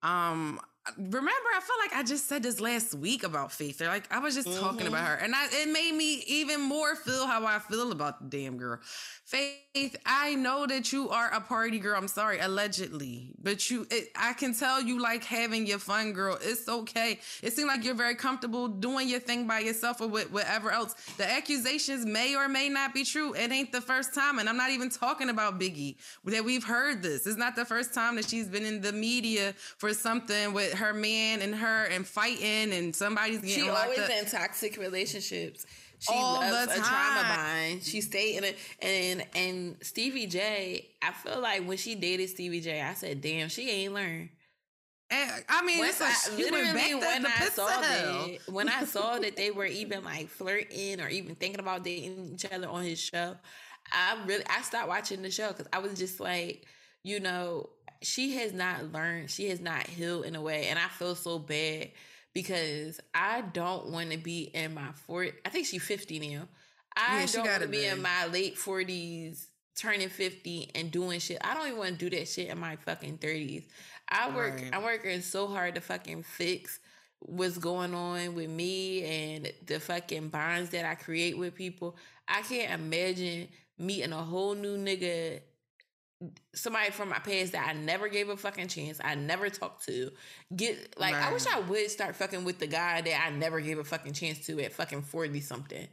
Um, remember i feel like i just said this last week about faith they're like i was just mm-hmm. talking about mm-hmm. her. And I, it made me even more feel how i feel about the damn girl. Faith i know that you are a party girl. I'm sorry allegedly. But you it, i can tell you like having your fun girl. It's okay. It seems like you're very comfortable doing your thing by yourself or with whatever else. The accusations may or may not be true. It ain't the first time. And i'm not even talking about biggie that we've heard this. It's not the first time that she's been in the media for something with her man and her and fighting and somebody's getting she always up. in toxic relationships. She All loves a trauma bind. She stayed in it, and and Stevie J. I feel like when she dated Stevie J, I said, "Damn, she ain't learned." And, I mean, it's like I, literally when I saw that, when I saw that they were even like flirting or even thinking about dating each other on his show, I really I stopped watching the show because I was just like, you know, she has not learned, she has not healed in a way. And I feel so bad because I don't want to be in my 40s. I think she's 50 now. I yeah, don't want to be in my late 40s, turning 50 and doing shit. I don't even want to do that shit in my fucking 30s. I work, right. I'm working so hard to fucking fix what's going on with me and the fucking bonds that I create with people. I can't imagine meeting a whole new nigga somebody from my past that I never gave a fucking chance. I never talked to. Get like right. I wish I would start fucking with the guy that I never gave a fucking chance to at fucking 40 something.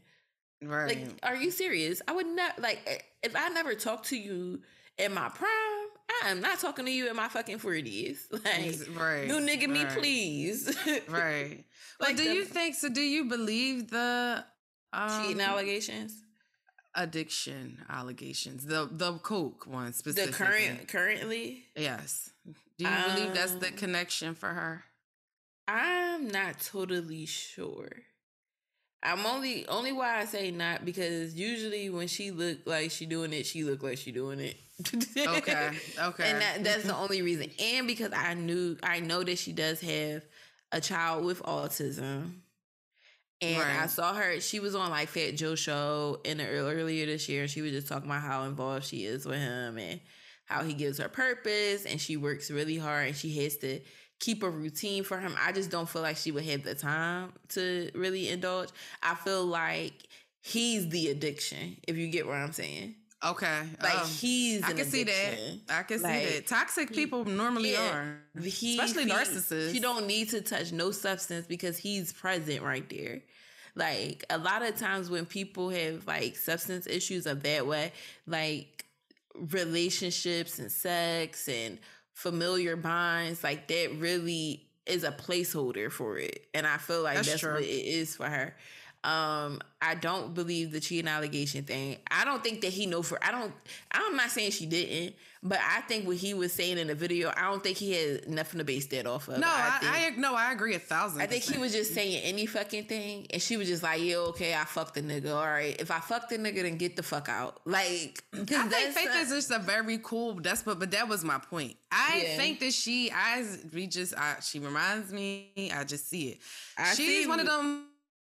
Right. Like, are you serious? I would not like if I never talked to you in my prime, I am not talking to you in my fucking 40s. Like right. new nigga me, please. right. like do the, you think so do you believe the um, cheating allegations? Addiction allegations. The the coke one specifically. The current currently. Yes. Do you um, believe that's the um, connection for her? I'm not totally sure. I'm only only why I say not because usually when she look like she doing it, she look like she doing it. okay, okay, and that, that's the only reason. And because I knew I know that she does have a child with autism. And right. I saw her. She was on like Fat Joe show in the earlier this year. And she was just talking about how involved she is with him and how he gives her purpose. And she works really hard and she has to keep a routine for him. I just don't feel like she would have the time to really indulge. I feel like he's the addiction, if you get what I'm saying. Okay. Like um, he's I can addiction. see that. I can like, see that. Toxic people normally yeah, are. He, especially he, narcissists. You don't need to touch no substance because he's present right there. Like a lot of times when people have like substance issues of that way, like relationships and sex and familiar bonds, like that really is a placeholder for it. And I feel like that's, that's what it is for her. Um, I don't believe the cheating allegation thing. I don't think that he know for I don't I'm not saying she didn't, but I think what he was saying in the video, I don't think he had nothing to base that off of. No, I, I, I no, I agree a thousand. I think he was just saying any fucking thing, and she was just like, "Yeah, okay, I fucked the nigga. All right, if I fucked the nigga, then get the fuck out." Like, I think Faith is just a very cool. That's but but that was my point. I yeah. think that she, I we just, I, she reminds me. I just see it. I She's one of them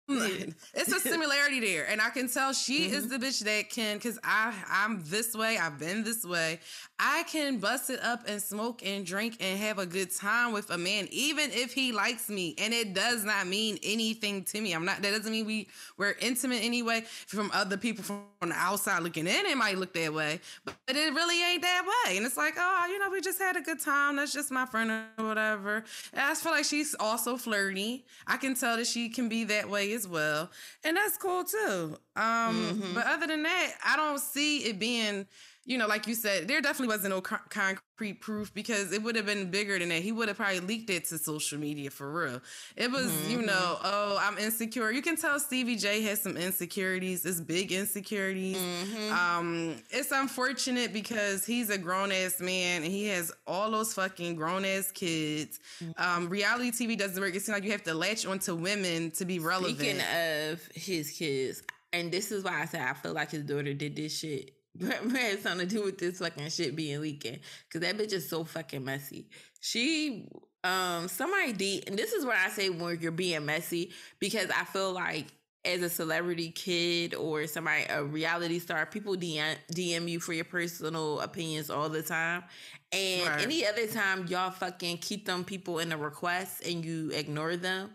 it's a similarity there. And i can tell she mm-hmm. is the bitch that can because i i'm this way i've been this way. I can bust it up and smoke and drink and have a good time with a man even if he likes me. And it does not mean anything to me. I'm not that doesn't mean we we're intimate anyway from other people from the outside looking in. It might look that way but it really ain't that way. And it's like oh you know we just had a good time. That's just my friend or whatever. And i feel like she's also flirty. I can tell that she can be that way as well, and that's cool too. Um, mm-hmm. But other than that, I don't see it being, you know, like you said, there definitely wasn't no co- concrete proof because it would have been bigger than that. He would have probably leaked it to social media for real. It was, mm-hmm. you know, oh, I'm insecure. You can tell Stevie J has some insecurities. It's big insecurities. Mm-hmm. Um, it's unfortunate because he's a grown ass man and he has all those fucking grown ass kids. Mm-hmm. Um, reality TV doesn't work. It seems like you have to latch onto women to be relevant. Speaking of his kids, and this is why I say I feel like his daughter did this shit. Has something to do with this fucking shit being leaking. Cause that bitch is so fucking messy. She um somebody de- and this is where I say when you're being messy, because I feel like as a celebrity kid or somebody a reality star, people DM, DM you for your personal opinions all the time. And right. any other time y'all fucking keep them people in the request and you ignore them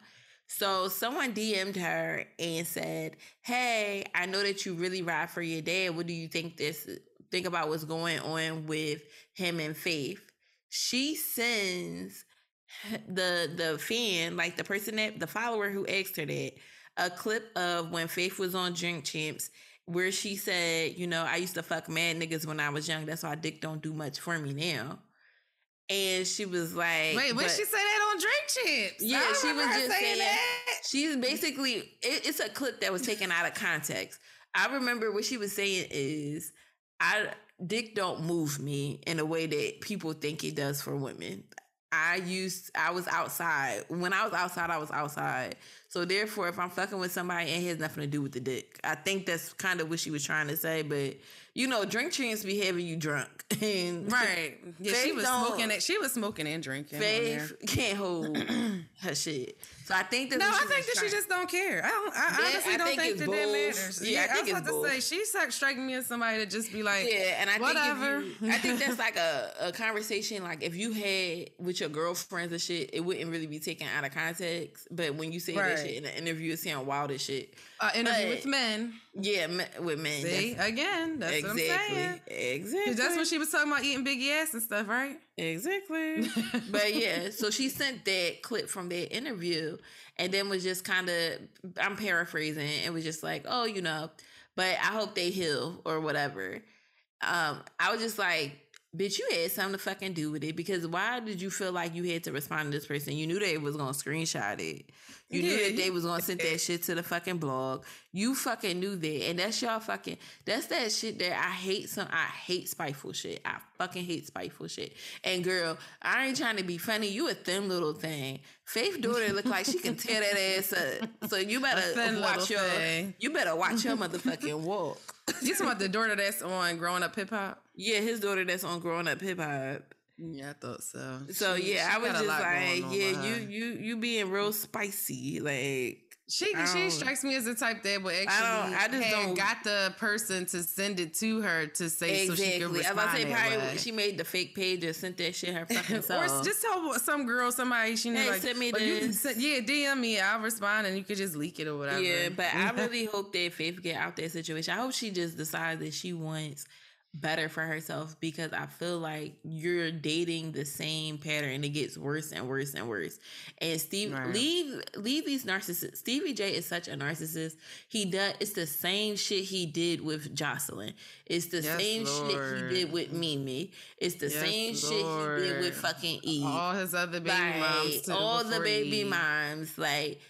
so someone DM'd her and said, "Hey, I know that you really ride for your dad. What do you think this think about what's going on with him and Faith?" She sends the the fan, like the person that the follower who asked her that, a clip of when Faith was on Drink Champs where she said, you know, I used to fuck mad niggas when I was young. That's why dick don't do much for me now. And she was like, "Wait, when she say that on Drink Champs?" Yeah, she was just saying, that. She's basically it, it's a clip that was taken out of context. I remember what she was saying is, "I dick don't move me in a way that people think it does for women." I used I was outside. When I was outside, I was outside. So therefore, if I'm fucking with somebody, it has nothing to do with the dick. I think that's kind of what she was trying to say, but you know, drink champs be having you drunk. And right. Yeah, Faith she was smoking it. She was smoking and drinking. Faith can't hold her shit. So I think that no, I think that she just don't care. I don't. I honestly I don't think, think that that matters. Yeah, yeah, I, think I was about both. to say she's like striking me as somebody to just be like, yeah, and I whatever. think you, I think that's like a, a conversation. Like if you had with your girlfriends and shit, it wouldn't really be taken out of context. But when you say right. that shit in an interview, it's saying wild as shit. Uh, interview but, with men. Yeah, with men. See again, that's exactly, what I'm saying. Exactly. That's what she was talking about eating big ass and stuff, right? Exactly. but yeah, so she sent that clip from that interview and then was just kind of I'm paraphrasing. It was just like, oh, you know, but I hope they heal or whatever. Um, I was just like, bitch, you had something to fucking do with it because why did you feel like you had to respond to this person? You knew they was gonna screenshot it. You yeah. knew that they was gonna send that shit to the fucking blog. You fucking knew that, and that's y'all fucking. That's that shit that I hate. Some I hate spiteful shit. I fucking hate spiteful shit. And girl, I ain't trying to be funny. You a thin little thing. Faith daughter look like she can tear that ass up. So you better watch your. Thing. You better watch your motherfucking walk. You talking about the daughter that's on Growing Up Hip Hop? Yeah, his daughter that's on Growing Up Hip Hop. Yeah, I thought so. So she, yeah, she I was just like, yeah, you you you being real spicy, like. She she strikes me as the type that would actually I, don't, I just don't got the person to send it to her to say exactly. so she could respond. I was say probably she made the fake page and sent that shit her fucking self. or just tell some girl somebody she knew hey, like send me oh, this. Send, yeah, DM me. I'll respond and you could just leak it or whatever. Yeah, but I really hope that Faith get out that situation. I hope she just decides that she wants better for herself because I feel like you're dating the same pattern and it gets worse and worse and worse. And Steve right. leave leave these narcissists. Stevie J is such a narcissist. He does it's the same shit he did with Joseline. It's the yes, same Lord. shit he did with Mimi. It's the yes, same Lord. shit he did with fucking Eve. All his other baby like, moms All the baby Eve. moms. Like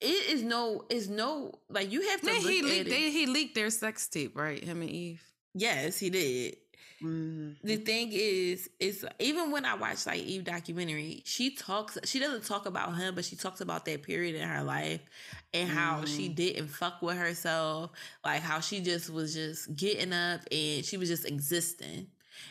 it is no is no like you have to then he leaked, they, he leaked their sex tape, right? Him and Eve. Yes, he did. Mm-hmm. The thing is, is even when I watch like Eve documentary, she talks. She doesn't talk about him, but she talks about that period in her life and how mm-hmm. she didn't fuck with herself, like how she just was just getting up and she was just existing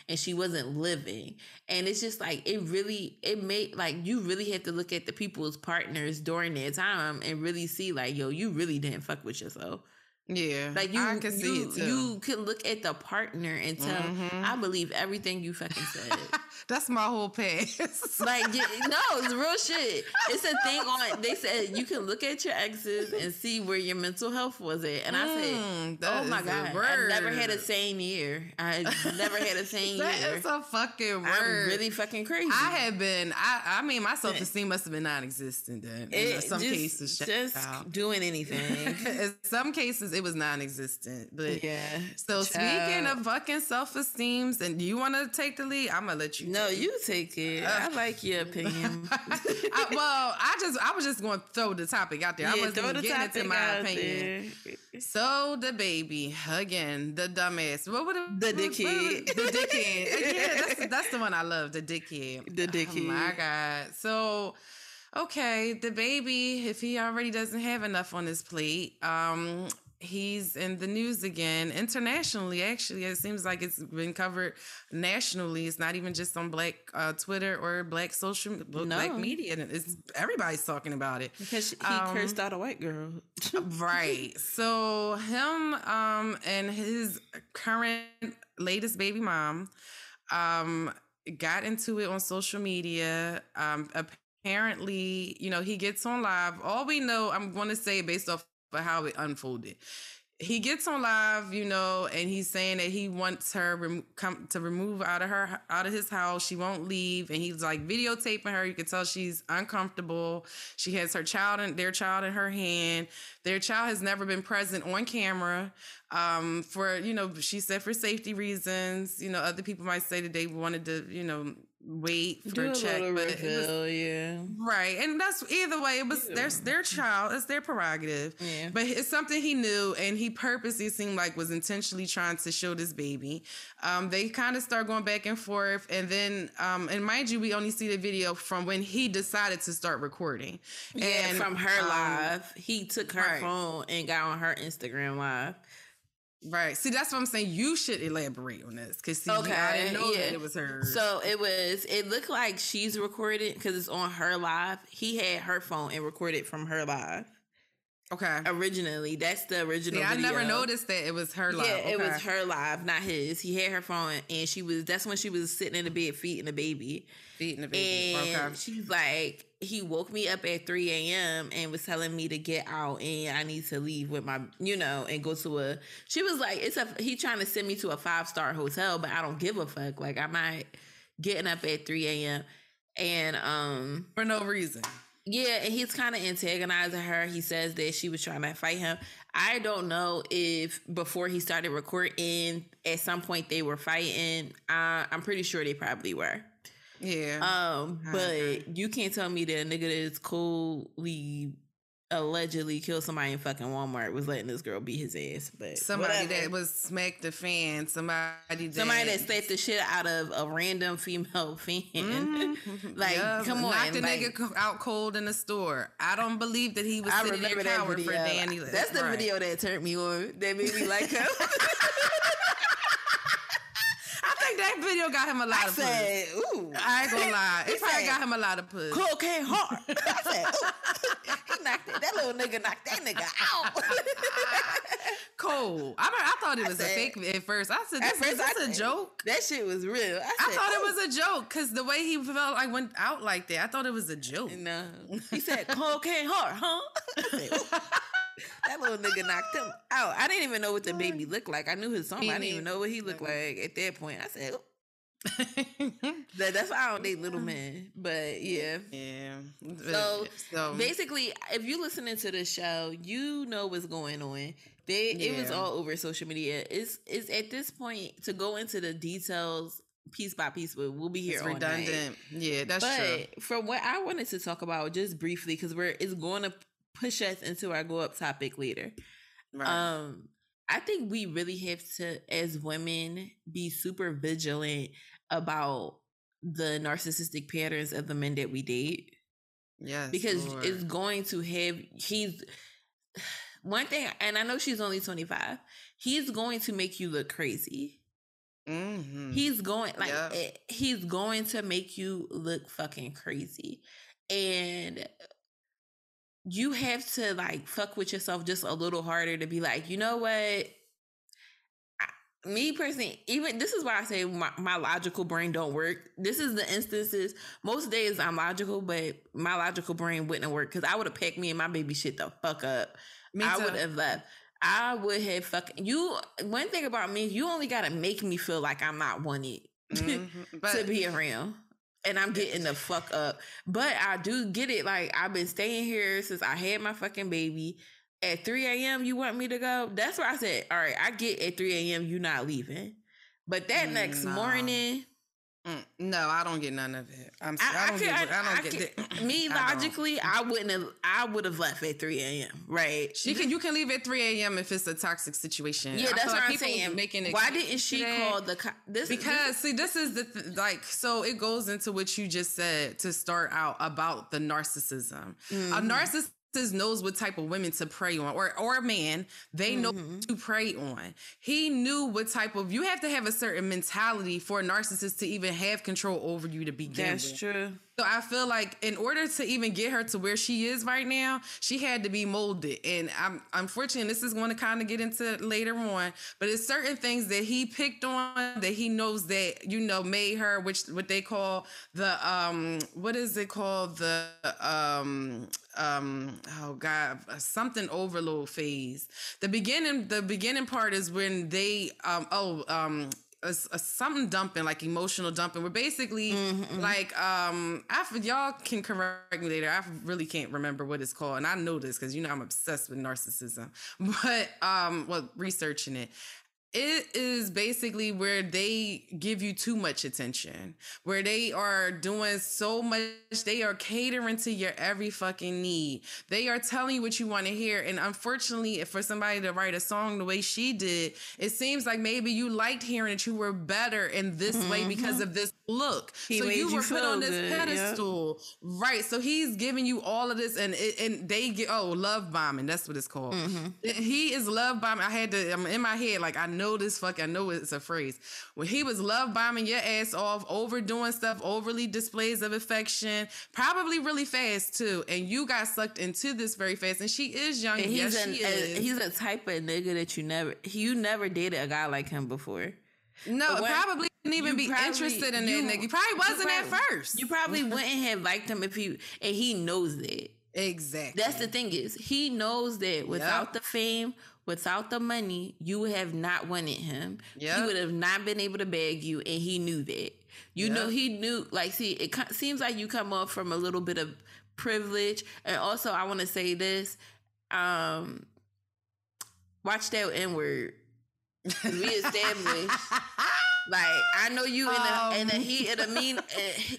and she wasn't living and it's just like it really it made like you really have to look at the people's partners during that time and really see like yo you really didn't fuck with yourself yeah, like you, I can you, see it too. You can look at the partner and tell. Mm-hmm. I believe everything you fucking said. That's my whole pass. like, no, it's real shit. It's a thing on. They said you can look at your exes and see where your mental health was at, and I said, mm, "Oh my god, I never had a sane year. I never had a sane that year. That is a fucking word. I'm really fucking crazy. I have been. I, I mean, my self esteem must have been non-existent then. In some just, cases, just doing anything. in some cases it was non-existent. But yeah. So Child. speaking of fucking self-esteems, and you want to take the lead, I'm gonna let you. No, you take it. Uh, I like your opinion. I, well, I just I was just going to throw the topic out there. Yeah, I wasn't even getting into my opinion. There. So DaBaby again, the dumbass. What would it, the dickhead? the dickhead. yeah, that's that's the one I love. The dickhead. The dickhead. Oh my god. So okay, DaBaby, if he already doesn't have enough on his plate, um, he's in the news again. Internationally actually it seems like it's been covered nationally. It's not even just on black uh, twitter or black social no. black media. It's everybody's talking about it. Because he um, cursed out a white girl. right. So him um and his current latest baby mom um got into it on social media. Um apparently you know he gets on live. All we know i'm going to say based off for how it unfolded. He gets on live, you know, and he's saying that he wants her rem- come to remove out of her out of his house. She won't leave, and he's like videotaping her. You can tell she's uncomfortable. She has her child and their child in her hand. Their child has never been present on camera um, for you know she said for safety reasons you know other people might say that they wanted to you know wait for Do a check but was, yeah. Right and that's either way it was their their child it's their prerogative. Yeah. but it's something he knew and he purposely seemed like was intentionally trying to show this baby. Um, they kind of start going back and forth and then um, and mind you we only see the video from when he decided to start recording. Yeah and from her um, live. He took her right. phone and got on her instagram live Right. See, that's what I'm saying. You should elaborate on this because okay, I didn't know yeah. that it was her. So it was. It looked like she's recorded because it's on her live. He had her phone and recorded from her live. Okay. Originally, that's the original. Yeah, I never noticed that it was her live. Yeah, okay. it was her live, not his. He had her phone, and she was. That's when she was sitting in the bed, feeding the baby. Feeding the baby. And okay. she's like, he woke me up at 3 a.m. and was telling me to get out and I need to leave with my, you know, and go to a. She was like, it's a. He trying to send me to a five star hotel, but I don't give a fuck. Like I'm not getting up at 3 a.m. and um for no reason. Yeah, and he's kind of antagonizing her. He says that she was trying to fight him. I don't know if before he started recording, at some point they were fighting. Uh, I'm pretty sure they probably were. Yeah. Um, but you can't tell me that a nigga that is coolly allegedly killed somebody in fucking Walmart was letting this girl beat his ass. But somebody whatever. that was smacked the fan, somebody that somebody that slapped the shit out of a random female fan. Mm-hmm. like, come on, knocked the like, nigga out cold in the store. I don't believe that he was I sitting there coward for Dani. That's the right. video that turned me on. That made me like him. that video got him a lot I of said, puss. Ooh. I ain't gonna lie. It probably got him a lot of puss. Cocaine hard. I said, ooh. he knocked it. That little nigga knocked that nigga out. Cold. I, I thought it was said, a fake at first. I said, this, is this a joke? That shit was real. I, said, I thought it was a joke because the way he felt like went out like that, I thought it was a joke. No. He said, cocaine hard, huh? that little nigga knocked him out. I didn't even know what DaBaby looked like. I knew his song. I didn't even know what he looked like at that point. I said, that, that's why I don't date little men. But yeah. Yeah. So, so, basically, if you're listening to the show, you know what's going on. They yeah. it was all over social media. It's it's at this point to go into the details piece by piece, but we'll be here. It's redundant. Night. Yeah, that's but true. From what I wanted to talk about just briefly, because we're it's going to push us into our go up topic later. Right. Um, I think we really have to, as women, be super vigilant about the narcissistic patterns of the men that we date. Yes. Because Lord. it's going to have, he's, one thing, and I know she's only 25, he's going to make you look crazy. Mm-hmm. He's going, like, yep. Eh, he's going to make you look fucking crazy. And you have to like fuck with yourself just a little harder to be like, you know what? I, me personally, even this is why I say my, my, logical brain don't work. This is the instances. Most days I'm logical, but my logical brain wouldn't work because I would have packed me and my baby shit the fuck up. Me I would have left. I would have fucking you. One thing about me, you only gotta make me feel like I'm not wanted mm-hmm. to be around and I'm getting the fuck up. But I do get it. Like I've been staying here since I had my fucking baby. At 3 a.m. you want me to go? That's why I said, all right, I get at 3 a.m. you not leaving. But that next no. morning, Mm, no, I don't get none of it. I'm. I, I don't I get. I, I don't I get that. Me logically, I, wouldn't have. I would have left at three a.m. Right? She can. You can leave at three a.m. if it's a toxic situation. Yeah, that's what like I'm saying. Making it. Why didn't she today, call the this? Because this, see, this is the th- like. So it goes into what you just said to start out about the narcissism. Mm-hmm. A narcissist knows what type of women to prey on or or a man they know mm-hmm. to prey on he knew what type of you have to have a certain mentality for a narcissist to even have control over you to begin that's with. true so I feel like in order to even get her to where she is right now, she had to be molded. And I'm unfortunately, this is going to kind of get into later on, but it's certain things that he picked on that he knows that, you know, made her, which what they call the um what is it called? The um um oh god something overload phase the beginning the beginning part is when they um oh um a, a, something dumping, like emotional dumping. We're basically mm-hmm. like um after y'all can correct me later. I really can't remember what it's called, and I know this because you know I'm obsessed with narcissism. But um, well, researching it, it is basically where they give you too much attention, where they are doing so much, they are catering to your every fucking need. They are telling you what you want to hear. And unfortunately, for somebody to write a song the way she did, it seems like maybe you liked hearing that you were better in this mm-hmm. way because of this look. He so you were put on this good, pedestal. Right. So he's giving you all of this and and they get, oh, love bombing. That's what it's called. Mm-hmm. He is love bombing. I had to, I'm in my head, like, I know this fuck. I know it's a phrase. When he was love bombing your ass off, overdoing stuff, overly displays of affection, probably really fast too. And you got sucked into this very fast. And she is young. And he's yes, an, she is. he's a type of nigga that you never you never dated a guy like him before. No, when, probably didn't even be probably, interested in you, that nigga. He probably wasn't probably, at first. You probably wouldn't have liked him if he and he knows that. Exactly. That's the thing is he knows that without yep. the fame, without the money, you would have not wanted him. Yep. He would have not been able to beg you, and he knew that. You yep. know, he knew. Like, see, it seems like you come off from a little bit of privilege, and also I want to say this. Um, watch that N word. We established. Like I know you in the um, in the heat of the mean uh,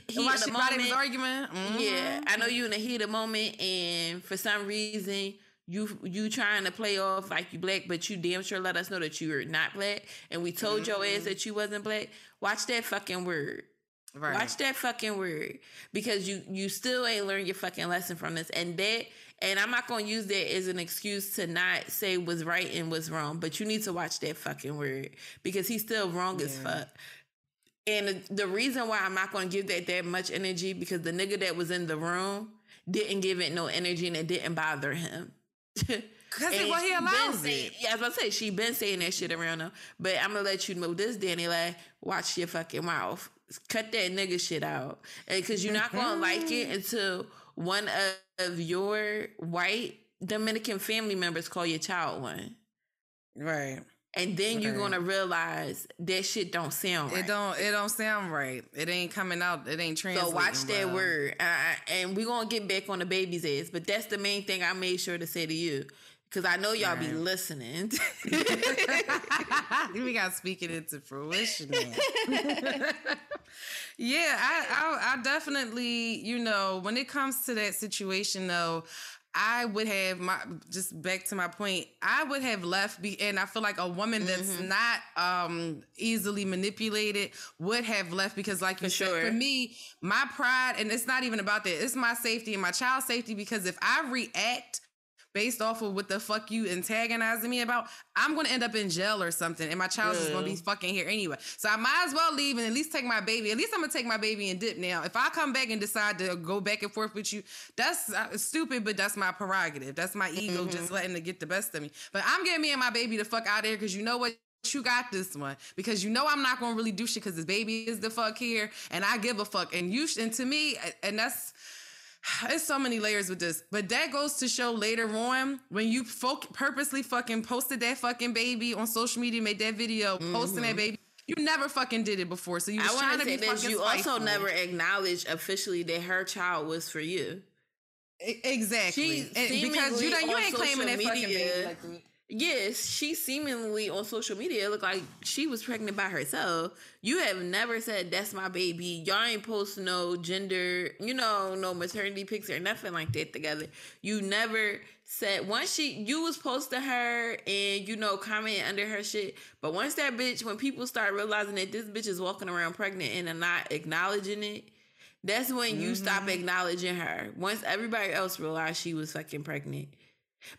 heat of the moment. argument. Mm-hmm. Yeah, I know you in the heat of the moment, and for some reason you you trying to play off like you black, but you damn sure let us know that you're not black, and we told mm-hmm. your ass mm-hmm. that you wasn't black. Watch that fucking word. Right. Watch that fucking word because you you still ain't learned your fucking lesson from this, and that and I'm not gonna use that as an excuse to not say what's right and what's wrong, but you need to watch that fucking word because he's still wrong yeah. as fuck. And the reason why I'm not gonna give that that much energy because the nigga that was in the room didn't give it no energy and it didn't bother him. Cause well, he allows saying, it. Yeah, as I was about to say she been saying that shit around him. But I'm gonna let you know this, Dani. Like, watch your fucking mouth. Cut that nigga shit out. And cause you're not gonna like it until one of of your white Dominican family members call your child one. Right. And then right. you're gonna realize that shit don't sound right. It don't. It don't sound right. It ain't coming out. It ain't translating. So watch that well. word, uh, and we gonna get back on DaBaby's ass. But that's the main thing I made sure to say to you, because I know y'all right. be listening. we got speaking into fruition. Yeah, I, I, I definitely, you know, when it comes to that situation though, I would have my just back to my point. I would have left, be, and I feel like a woman that's mm-hmm. not um easily manipulated would have left because, like you for said, sure. for me, my pride, and it's not even about that. It's my safety and my child's safety because if I react based off of what the fuck you antagonizing me about, I'm gonna end up in jail or something, and my child's just gonna be fucking here anyway. So I might as well leave and at least take my baby. At least I'm gonna take my baby and dip now. If I come back and decide to go back and forth with you, that's uh, stupid, but that's my prerogative. That's my ego mm-hmm. just letting it get the best of me. But I'm getting me and my baby the fuck out of here because you know what? you got this one because you know I'm not gonna really do shit because this baby is the fuck here and I give a fuck and you sh- and to me and that's There's so many layers with this, but that goes to show later on when you folk purposely fucking posted that fucking baby on social media, made that video, mm-hmm. posting that mm-hmm. baby. You never fucking did it before, so you I trying to be fucking. You spiteful. also never acknowledged officially that her child was for you. Exactly, because you, you ain't claiming that fucking baby like Yes, she seemingly on social media looked like she was pregnant by herself. You have never said that's my baby. Y'all ain't post no gender, you know, no maternity pics or nothing like that together. You never said once she you was posting her and you know comment under her shit. But once that bitch, when people start realizing that this bitch is walking around pregnant and not acknowledging it, that's when mm-hmm. you stop mm-hmm. acknowledging her. Once everybody else realized she was fucking pregnant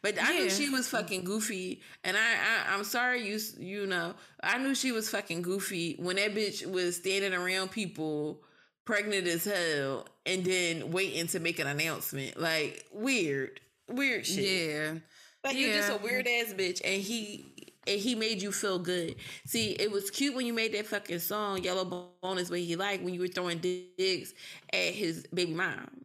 but I yeah. knew she was fucking goofy, and I, I am sorry you you know I knew she was fucking goofy when that bitch was standing around people pregnant as hell and then waiting to make an announcement like weird weird shit. Yeah, like yeah. you're just a weird ass bitch, and he and he made you feel good. See, it was cute when you made that fucking song "Yellow Bonus" way he liked when you were throwing digs at his baby mom.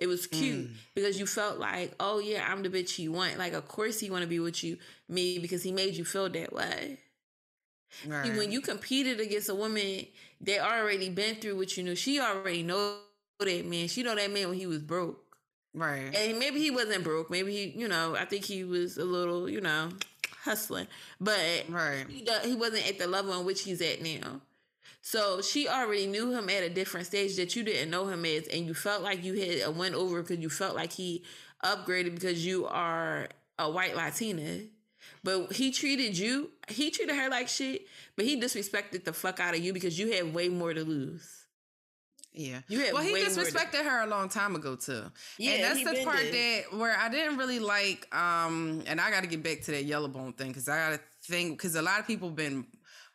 It was cute mm. because you felt like, oh yeah, I'm the bitch he want. Like, of course he want to be with you, me, because he made you feel that way. Right. See, when you competed against a woman that already been through what you knew, she already know that man. She know that man when he was broke. Right. And maybe he wasn't broke. Maybe he, you know, I think he was a little, you know, hustling. But right. he, he wasn't at the level in which he's at now. So she already knew him at a different stage that you didn't know him as, and you felt like you had a win over because you felt like he upgraded because you are a white Latina. But he treated you, he treated her like shit, but he disrespected the fuck out of you because you had way more to lose. Yeah. You had well, he disrespected her a long time ago too. Yeah, and that's the part that where I didn't really like. Um, and I got to get back to that yellow bone thing because I got to think because a lot of people been.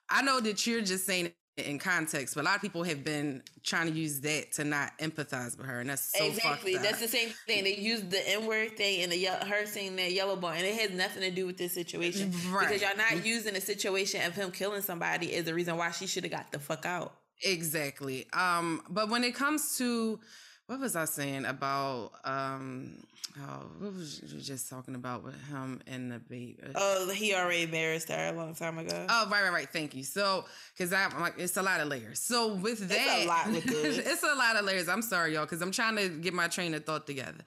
I know that you're just saying in context, but a lot of people have been trying to use that to not empathize with her, and that's so exactly. That's the same thing. They use the N word thing and the her saying that yellow boy, and it has nothing to do with this situation right. because y'all not using the situation of him killing somebody as the reason why she should have got the fuck out. Exactly. Um, but when it comes to what was I saying about um oh what was you just talking about with him and the baby? Oh, he already embarrassed her a long time ago. Oh, right, right, right. Thank you. So, because I'm like, it's a lot of layers. So with that, it's a lot with it's a lot of layers. I'm sorry, y'all, because I'm trying to get my train of thought together.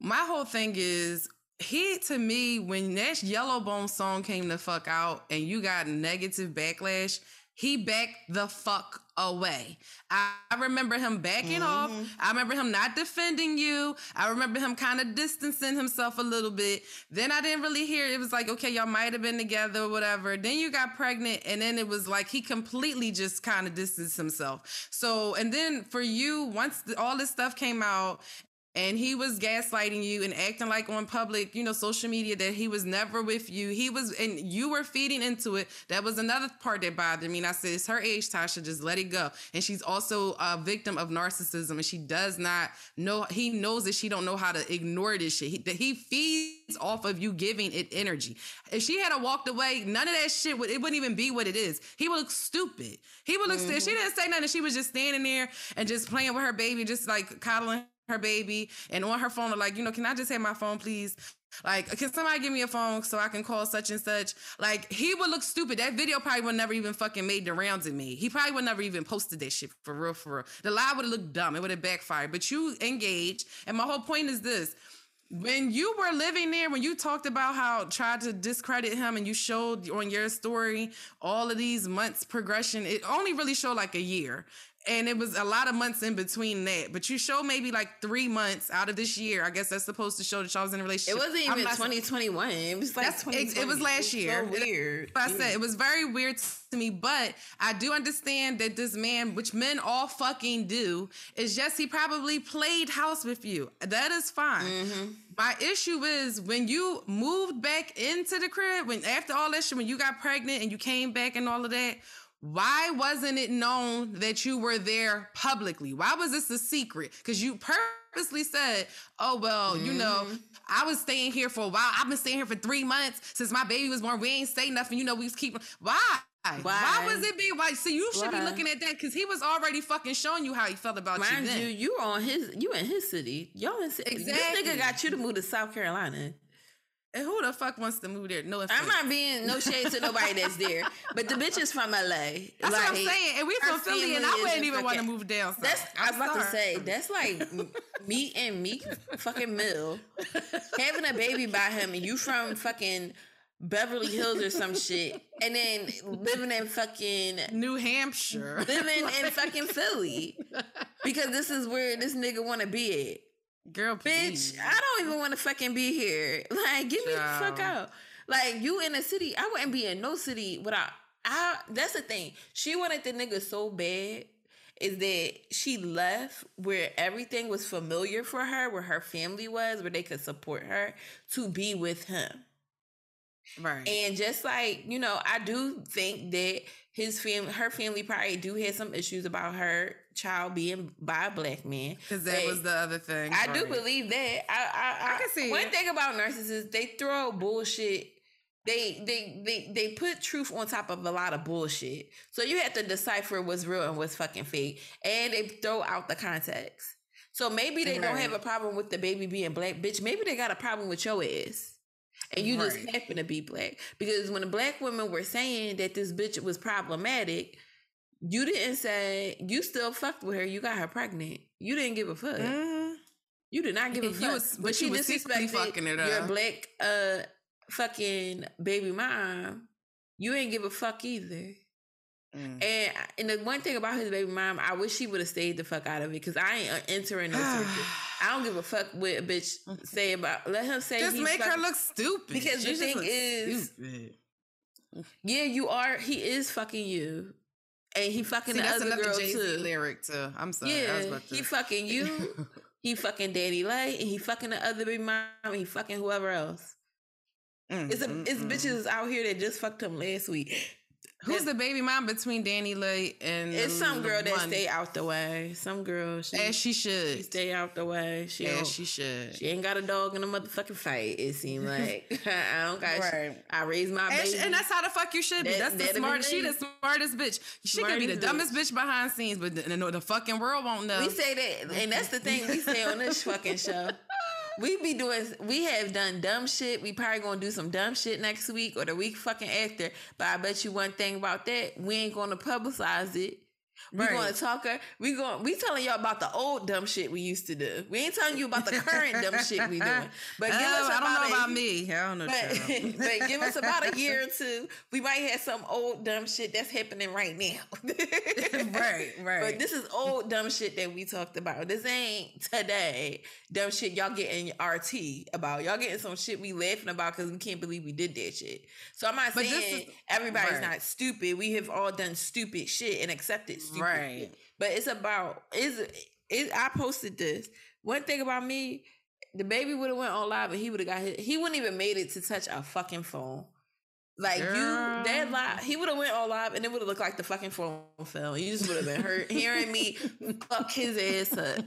My whole thing is he to me when that Yellowbone song came the fuck out and you got negative backlash he backed the fuck away. I, remember him backing mm-hmm. off. I remember him not defending you. I remember him kind of distancing himself a little bit. Then I didn't really hear it was like, okay, y'all might have been together or whatever. Then you got pregnant, and then it was like he completely just kind of distanced himself. So, and then for you, once the, all this stuff came out and he was gaslighting you and acting like on public, you know, social media that he was never with you. He was, and you were feeding into it. That was another part that bothered me. And I said, it's her age, Tasha, just let it go. And she's also a victim of narcissism and she does not know, he knows that she don't know how to ignore this shit. He, that he feeds off of you giving it energy. If she had walked away, none of that shit would, it wouldn't even be what it is. He would look stupid. He would look, mm-hmm. she didn't say nothing. She was just standing there and just playing with her baby, just like coddling her baby and on her phone like, you know, can I just have my phone, please? Like, can somebody give me a phone so I can call such and such? Like, he would look stupid. That video probably would never even fucking made the rounds of me. He probably would never even posted that shit for real, for real. The lie would have looked dumb. It would have backfired. But you engage. And my whole point is this. When you were living there, when you talked about how tried to discredit him and you showed on your story all of these months progression, it only really showed like a year and it was a lot of months in between that. But you show maybe like three months out of this year. I guess that's supposed to show that y'all was in a relationship. It wasn't even twenty twenty one. It was like it, it, was last year. So weird. I said it was very weird to me, but I do understand that this man, which men all fucking do, is just he probably played house with you. That is fine. Mm-hmm. My issue is when you moved back into the crib, when after all that shit, when you got pregnant and you came back and all of that why wasn't it known that you were there publicly? Why was this a secret? Because you purposely said, oh, well, mm-hmm. you know, mm-hmm. I was staying here for a while. I've been staying here for three months since my baby was born. We ain't say nothing. You know, we was keeping. Why? Why? Why was it being why? See, you should Why? be looking at that because he was already fucking showing you how he felt about Mind you. Then. you, you on his, you in his city. Y'all in exactly. This nigga got you to move to South Carolina. And who the fuck wants to move there? No offense. I'm not being no shade to nobody that's there, but the bitch is from LA. That's like, what I'm saying. And we from Philly, and I wouldn't even want to move down. South. That's I'm I was about to say that's like me and me fucking Mill having a baby by him, and you from fucking Beverly Hills or some shit, and then living in fucking New Hampshire, living in fucking Philly, because this is where this nigga want to be at. Girl, please. bitch, I don't even want to fucking be here. Like, get me the fuck out. Like, you in a city, I wouldn't be in no city without. I. That's the thing. She wanted the nigga so bad. Is that she left where everything was familiar for her, where her family was, where they could support her to be with him. Right. And just like, you know, I do think that his family, her family probably do have some issues about her child being by a black man. Because that was the other thing. I do believe that. I I, I, I can see one it. thing about narcissists, they throw bullshit. They they they they put truth on top of a lot of bullshit. So you have to decipher what's real and what's fucking fake, and they throw out the context. So maybe they right. don't have a problem with the baby being black, bitch. Maybe they got a problem with your ass. And you right. just happen to be black. Because when the black women were saying that this bitch was problematic, you didn't say you still fucked with her. You got her pregnant. You didn't give a fuck. Mm-hmm. You did not give a fuck. Was, but she disrespected fucking it up. your black uh fucking baby mom. You ain't give a fuck either. Mm. And and the one thing about his baby mom, I wish he would have stayed the fuck out of it because I ain't entering no circuit. I don't give a fuck what a bitch say about. Let him say. Just make her look stupid. Because she the thing is, stupid. yeah, you are. He is fucking you, and he fucking See, the other girl Jay-Z too. Lyric too. I'm sorry. Yeah, to... he fucking you. he fucking DaniLeigh, and he fucking the other baby mom, and he fucking whoever else. Mm, it's a, mm, it's mm. bitches out here that just fucked him last week Who's the baby mom between DaniLeigh and it's some girl that stay out the way. Some girl she, as she should she stay out the way. She as she should. She ain't got a dog in a motherfucking fight. It seems like I don't got. Right. I raise my and baby, she, and that's how the fuck you should be. That, that's the smartest. She the smartest bitch. She could be the dumbest bitch behind scenes, but the, the, the fucking world won't know. We say that, and that's the thing we say on this fucking show we be doing we have done dumb shit. We probably gonna do some dumb shit next week or the week fucking after. But I bet you one thing about that, we ain't gonna publicize it we right. gonna talk her. We going we telling y'all about the old dumb shit we used to do. We ain't telling you about the current dumb shit we doing. But give us oh, I don't know a, about me. I don't know. But, but, give us about a year or two. We might have some old dumb shit that's happening right now. right, right. But this is old dumb shit that we talked about. This ain't today dumb shit y'all getting RT about. Y'all getting some shit we laughing about because we can't believe we did that shit. So I'm not but saying is, everybody's right. not stupid. We have all done stupid shit and accepted stupid right. Shit. But it's about is it, I posted this. One thing about me, the baby would have went on live and he would have got hit. He wouldn't even made it to touch a fucking phone. Like Girl. you, that live, he would have went all live, and it would have looked like the fucking phone fell. You just would have been hurt hearing me fuck his ass up,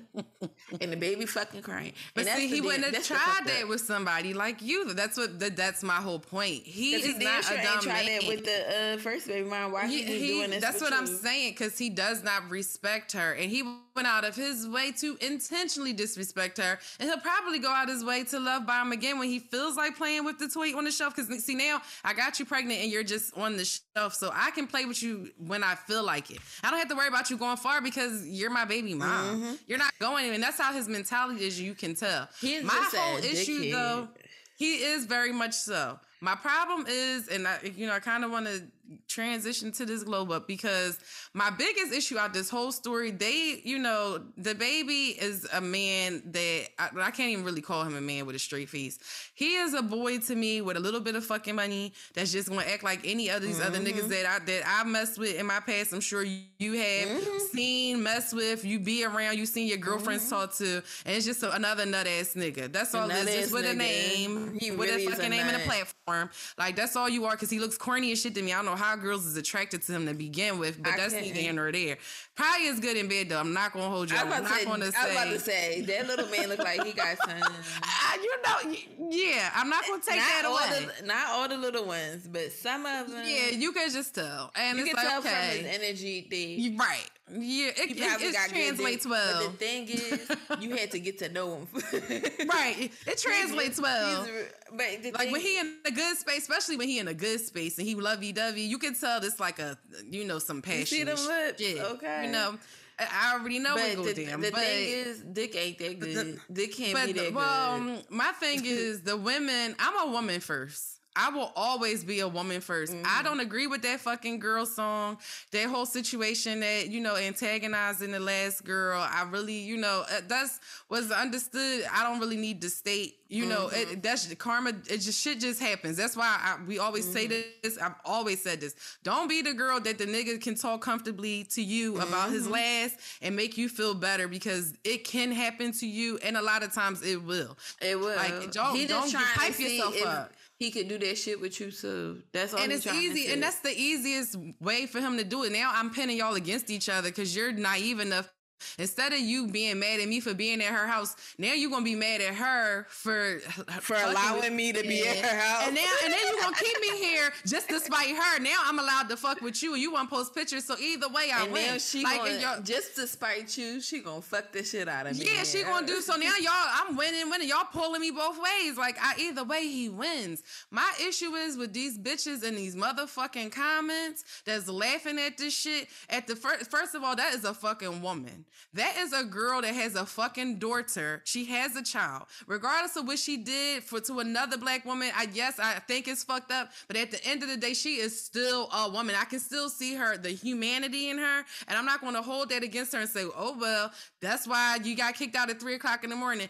and the baby fucking crying. But see, he wouldn't have tried that with somebody like you. That's what. That, that's my whole point. He is he not a dumb man. That with the uh, first baby mom. Why he, he, doing this? That's what you? I'm saying because he does not respect her, and he went out of his way to intentionally disrespect her, and he'll probably go out his way to love bomb again when he feels like playing with the toy on the shelf. Because see now, I got you pregnant and you're just on the shelf. So I can play with you when I feel like it. I don't have to worry about you going far because you're my baby mom. Mm-hmm. You're not going, and that's how his mentality is. You can tell. He's my whole issue though, he is very much so. My problem is, and I, you know, I kind of want to transition to this globe up because my biggest issue out this whole story, they, you know, the baby is a man that I, I, can't even really call him a man with a straight face. He is a boy to me with a little bit of fucking money that's just gonna act like any of these mm-hmm. other niggas that I that I messed with in my past. I'm sure you, have mm-hmm. seen, mess with, you be around, you seen your girlfriends mm-hmm. talk to, and it's just another nut ass nigga. That's all this just with nigga. a name, he with really a fucking name nut. and a platform. Like that's all you are because he looks corny as shit to me. I don't know how girls is attracted to him to begin with, but I that's neither here nor there. Probably is good in bed though. I'm not gonna hold you. I'm not say, gonna say. I was about to say that little man look like he got some. uh, you know, yeah. I'm not gonna take not that away. The, not all the little ones, but some of them. Yeah, you can just tell, and you can like, tell okay. from his energy thing. Right. Yeah, it, it, it translates well. But the thing is, you had to get to know him. right. It translates well. but like when he in a good space, especially when he in a good space and he lovey dovey, you can tell this like a you know some passion. You see them lips, yeah. okay. You know. I already know but the, down, the but thing is, Dick ain't that good. The, Dick can't be that well, good. Well, my thing is the women. I'm a woman first. I will always be a woman 1st mm-hmm. I don't agree with that fucking girl song. That whole situation that, you know, antagonizing the last girl. I really, you know, uh, that's was understood. I don't really need to state, you mm-hmm. know, it, mm-hmm. that's karma. It just shit just happens. That's why I, we always mm-hmm. say this. I've always said this. Don't be the girl that the nigga can talk comfortably to you about his mm-hmm. last and make you feel better because it can happen to you. And a lot of times it will. It will. Like, don't, he don't hype yourself if, up he could do that shit with you too. That's all. And it's easy, and that's the easiest way for him to do it. Now I'm pinning y'all against each other because you're naive enough Instead of you being mad at me for being at her house, now you're gonna be mad at her for for allowing me to be at her house. And now and then you're gonna keep me here just to spite her. Now I'm allowed to fuck with you you wanna post pictures. So either way I and win. Now she like, gonna, just to spite you, she gonna fuck the shit out of me. Yeah, she gonna do so now y'all I'm winning, winning. Y'all pulling me both ways. Like I either way he wins. My issue is with these bitches and these motherfucking comments that's laughing at this shit. At the first first of all, that is a fucking woman. That is a girl that has a fucking daughter. She has a child. Regardless of what she did for to another black woman, I yes, I think it's fucked up. But at the end of the day, she is still a woman. I can still see her, the humanity in her, and I'm not going to hold that against her and say, oh well, that's why you got kicked out at three o'clock in the morning.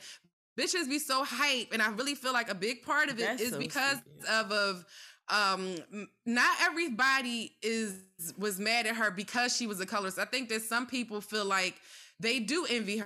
Bitches be so hype, and I really feel like a big part of it that's is so because stupid. of of um not everybody is was mad at her because she was a colorist. I think that some people feel like they do envy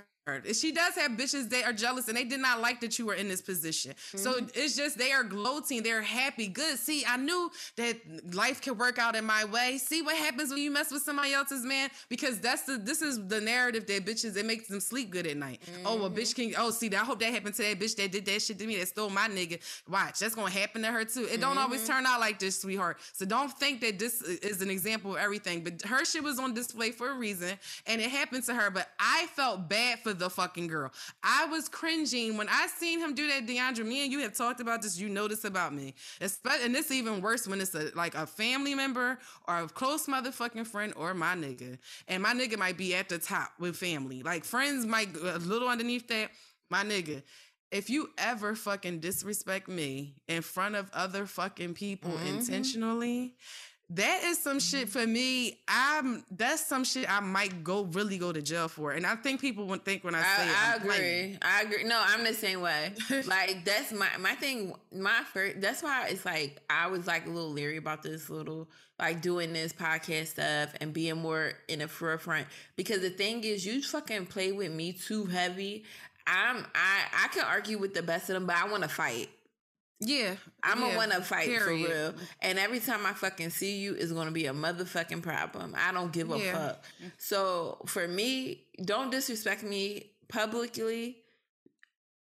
She does have bitches that are jealous and they did not like that you were in this position. Mm-hmm. So it's just they are gloating, they're happy. Good. See, I knew that life could work out in my way. See what happens when you mess with somebody else's man because that's the this is the narrative that bitches it makes them sleep good at night. Mm-hmm. Oh, a bitch can oh see, I hope that happened to that bitch that did that shit to me that stole my nigga. Watch, that's gonna happen to her too. It don't mm-hmm. always turn out like this, sweetheart. So don't think that this is an example of everything. But her shit was on display for a reason, and it happened to her. But I felt bad for the fucking girl. I was cringing when I seen him do that. Deandra, me and you have talked about this. You know this about me, Especially, and this even worse when it's a like a family member or a close motherfucking friend or my nigga, and my nigga might be at the top with family. Like friends might a little underneath that. My nigga, if you ever fucking disrespect me in front of other fucking people mm-hmm. intentionally, that is some shit for me. I'm that's some shit I might go really go to jail for. And I think people would think when I say I, it. I agree. I agree. No, I'm the same way. like that's my my thing. My first. That's why it's like I was like a little leery about this little like doing this podcast stuff and being more in the forefront because the thing is you fucking play with me too heavy. I'm I I can argue with the best of them, but I want to fight. Yeah, I'm yeah, a to fight period. for real. And every time I fucking see you, it's going to be a motherfucking problem. I don't give a yeah. fuck. So for me, don't disrespect me publicly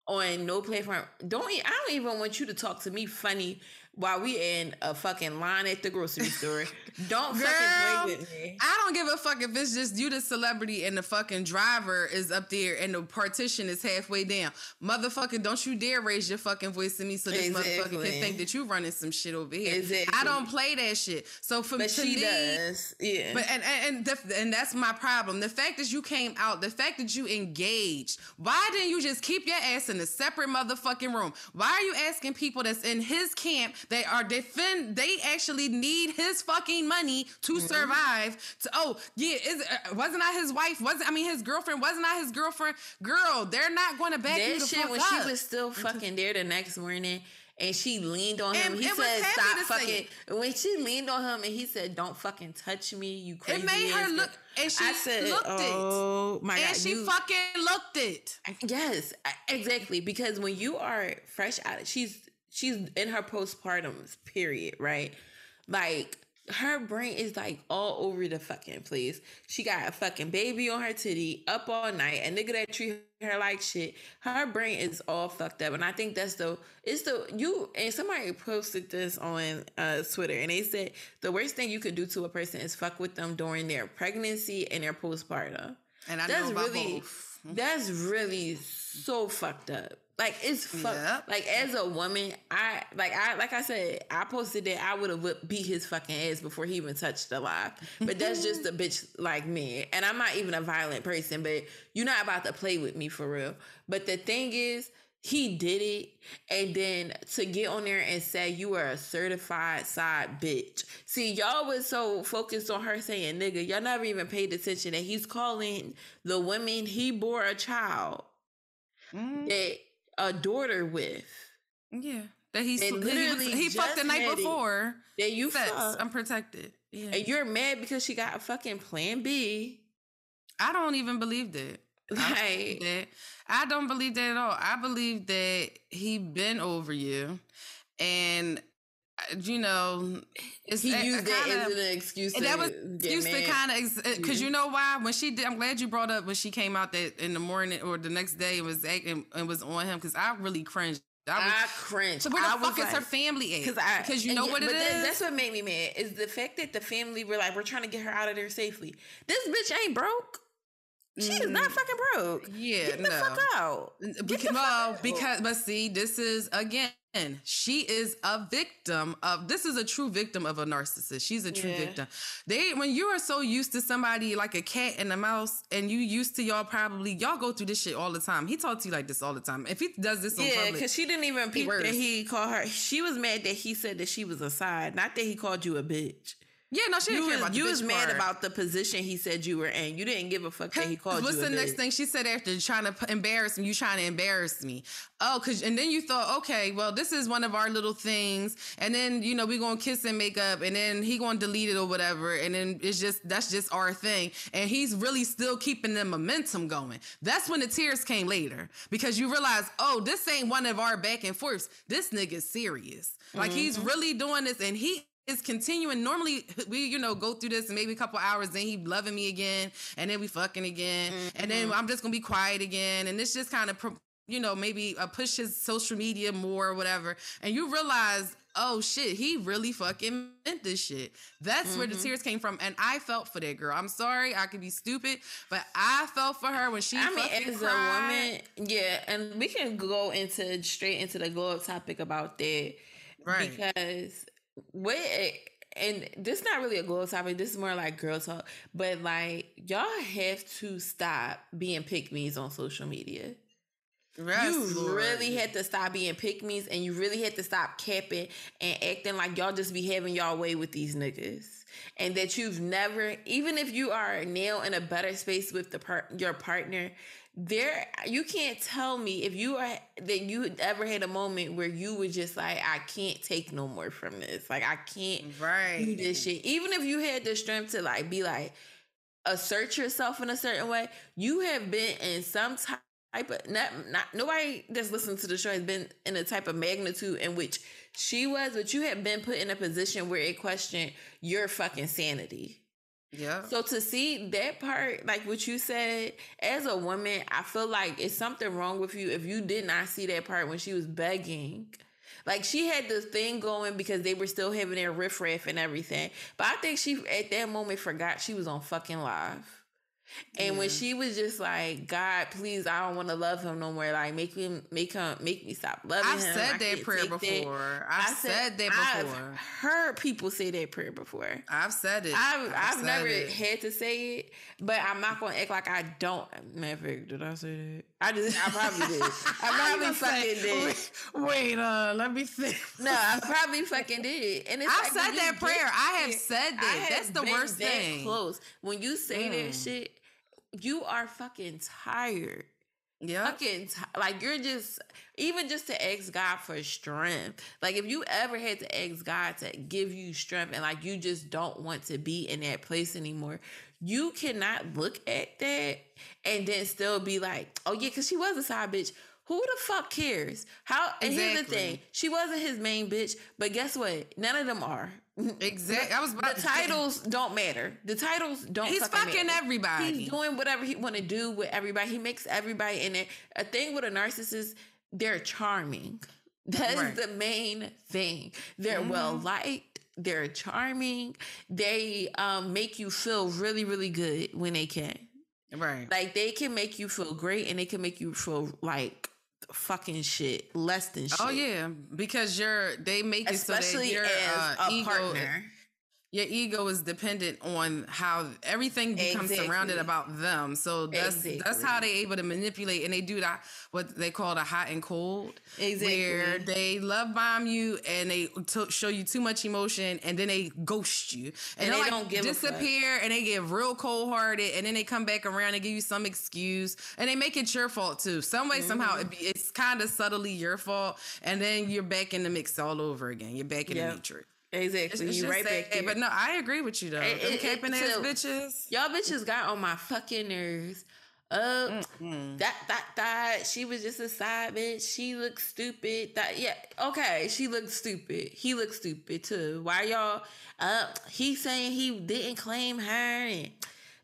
on no platform. Don't I don't even want you to talk to me funny while we in a fucking line at the grocery store. Don't Girl, fucking play with me. I don't give a fuck if it's just you, the celebrity, and the fucking driver is up there and the partition is halfway down. Motherfucker, don't you dare raise your fucking voice to me so this exactly. motherfucker can think that you running some shit over here. Exactly. I don't play that shit. So for but she me, does. Yeah. But and and and, the, and that's my problem. The fact that you came out, the fact that you engaged. Why didn't you just keep your ass in a separate motherfucking room? Why are you asking people that's in his camp they are defend. They actually need his fucking money to mm-hmm. survive. To oh yeah, is uh, wasn't I his wife? Wasn't I mean his girlfriend? Wasn't I his girlfriend? Girl, they're not going to back that you the shit fuck when up. she was still fucking there the next morning and she leaned on him. And he said, "Stop fucking." When she leaned on him and he said, "Don't fucking touch me, you crazy." It made her look, and she I said, looked "Oh it. my god!" And she you, fucking looked it. Yes, exactly. Because when you are fresh out, she's she's in her postpartum period, right? Like her brain is like all over the fucking place. She got a fucking baby on her titty up all night, and nigga that treat her like shit. Her brain is all fucked up, and I think that's the it's the you and somebody posted this on uh, Twitter, and they said the worst thing you could do to a person is fuck with them during their pregnancy and their postpartum. And I that's really both. that's really so fucked up. Like it's fuck. Yep. Like as a woman, I like I like I said, I posted that I would have beat his fucking ass before he even touched the live. But that's just a bitch like me, and I'm not even a violent person. But you're not about to play with me for real. But the thing is, he did it, and then to get on there and say you are a certified side bitch. See, y'all was so focused on her saying nigga, y'all never even paid attention that he's calling the women he bore a child. Mm. That a daughter with. Yeah. That he's and literally he, he fucked the night before. That you sex fucked. unprotected. Yeah. And you're mad because she got a fucking plan B. I don't even believe that. Like that. I don't believe that at all. I believe that he been over you and you know, it's he used it as an excuse. To that was excuse to kind of because uh, you know why when she did. I'm glad you brought up when she came out that in the morning or the next day and was acting and was on him because I really cringed. I, was, I cringed. So where the I fuck is like, her family at? Because I because you know yeah, what it is. That's what made me mad is the fact that the family were like, we're trying to get her out of there safely. This bitch ain't broke. She is not mm. fucking broke. Yeah, Get the no. fuck out. Because, well, because but see, this is again she is a victim of this is a true victim of a narcissist she's a true yeah. victim they when you are so used to somebody like a cat and a mouse and you used to y'all probably y'all go through this shit all the time he talks to you like this all the time if he does this yeah because she didn't even peep that he called her she was mad that he said that she was a side not that he called you a bitch Yeah, no, she didn't you care was, about You was mad about the position he said you were in. You didn't give a fuck that he called What's you. What's the bitch. next thing she said after trying to embarrass me? You trying to embarrass me? Oh, cause and then you thought, okay, well, this is one of our little things, and then you know we gonna kiss and make up, and then he gonna delete it or whatever, and then it's just that's just our thing, and he's really still keeping the momentum going. That's when the tears came later because you realize, oh, this ain't one of our back and forths. This nigga's serious. Like mm-hmm. he's really doing this, and he is continuing. Normally, we you know go through this and maybe a couple hours, then he loving me again, and then we fucking again, mm-hmm. and then I'm just gonna be quiet again, and this just kind of you know maybe uh, push his social media more or whatever, and you realize. Oh shit, he really fucking meant this shit. That's mm-hmm. where the mm-hmm. tears came from. And I felt for that girl. I'm sorry, I could be stupid, but I felt for her when she I mean, as cried. a woman, yeah, and we can go into straight into the glow up topic about that. Right. Because what and this is not really a glow topic. This is more like girl talk. But like y'all have to stop being pick me's on social media. Yes, you Lord. really had to stop being pick me's and you really had to stop capping and acting like y'all just be having y'all way with these niggas. And that you've never, even if you are now in a better space with the part your partner, there you can't tell me if you are that you ever had a moment where you were just like i can't take no more from this. Like i can't right. do this shit. Even if you had the strength to like be like assert yourself in a certain way you have been in some type of not, not nobody that's listening to the show has been in a type of magnitude in which she was but you have been put in a position where it questioned your fucking sanity yeah. So to see that part, like what you said, as a woman, I feel like it's something wrong with you if you did not see that part when she was begging. Like she had this thing going because they were still having their riffraff and everything. But I think she at that moment forgot she was on fucking live. And yeah. when she was just like, God, please, I don't want to love him no more. Like, make him, make him, make me stop loving I've him. I've said that prayer before. I've said, said, that before. I've heard people say that prayer before. I've said it. I've, I've, I've never it. had to say it, but I'm not to act like I don't. Matter did I say that? I just, I probably did. I probably fucking did. Wait, wait, uh, let me think. no, I probably fucking did. And it's I've like said that prayer. I have said that. That's the worst thing. Close when you say mm. that shit you are fucking tired. Yeah. Fucking t- like you're just even just to ask God for strength. Like if you ever had to ask God to give you strength and like you just don't want to be in that place anymore, you cannot look at that and then still be like, oh yeah, because she was a side bitch. Who the fuck cares? How and exactly. here's the thing. She wasn't his main bitch, but guess what? None of them are. Exactly. I was about the titles say. don't matter. The titles don't. He's fucking matter. everybody. He's doing whatever he want to do with everybody. He makes everybody in it. A thing with a narcissist, they're charming. That right. is the main thing. They're mm-hmm. well liked. They're charming. They um, make you feel really, really good when they can. Right. Like they can make you feel great, and they can make you feel like fucking shit, less than oh, shit. Oh yeah, because you're they make it Especially so that your uh, ego, partner your ego is dependent on how everything becomes exactly. surrounded about them. So that's exactly. that's how they able to manipulate and they do that what they call the hot and cold, exactly. where they love bomb you and they t- show you too much emotion and then they ghost you and, and they like don't give disappear and they get real cold hearted and then they come back around and give you some excuse and they make it your fault too. Some way mm-hmm. somehow it, it's kind of subtly your fault and then you're back in the mix all over again. You're back in yep. the matrix. Exactly. It's, you right back there. But no, I agree with you though. It, Them capping ass so, bitches. Y'all bitches got on my fucking nerves. Uh, mm-hmm. that that that she was just a side bitch. She looked stupid. That yeah, okay. She looked stupid. He looked stupid too. Why y'all? Uh, he saying he didn't claim her and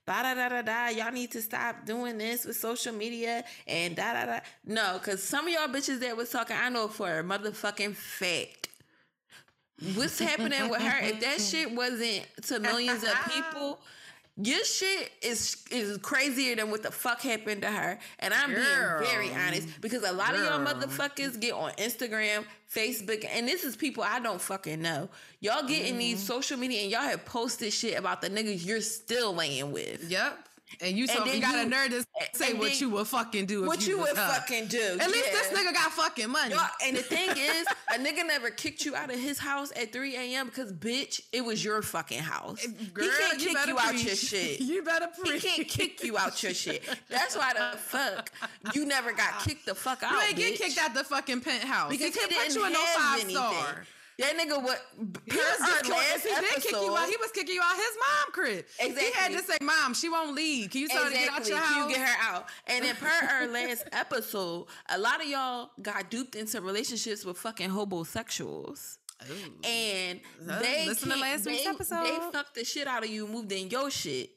da da da da da. Y'all need to stop doing this with social media and da da da. No, because some of y'all bitches that was talking, I know for a motherfucking fact what's happening with her? If that shit wasn't to millions of people, your shit is is crazier than what the fuck happened to her. And I'm Girl. being very honest because a lot Girl. of y'all motherfuckers get on Instagram, Facebook, and this is people I don't fucking know. Y'all get in mm. these social media and y'all have posted shit about the niggas you're still laying with. Yep. And you, so, you got a nerd to say what you would fucking do. What you, you would fucking do. At yeah. least this nigga got fucking money. Yo, and the thing is, a nigga never kicked you out of his house at 3 a.m. because, bitch, it was your fucking house. Girl, he can't kick you, you out your shit. You better preach. He can't kick you out your shit. That's why the fuck you never got ah. kicked the fuck out. You ain't get kicked out the fucking penthouse. Because he, he didn't put you in no five anything. star. That nigga what was just last he did kick you out. He was kicking you out his mom crib. Exactly. He had to say, "Mom, she won't leave. Can you tell exactly. her to get out your house? Can you get her out?" And then per our last episode, a lot of y'all got duped into relationships with fucking homosexuals. Ooh. And they listen to last week's episode. They fucked the shit out of you, moved in your shit.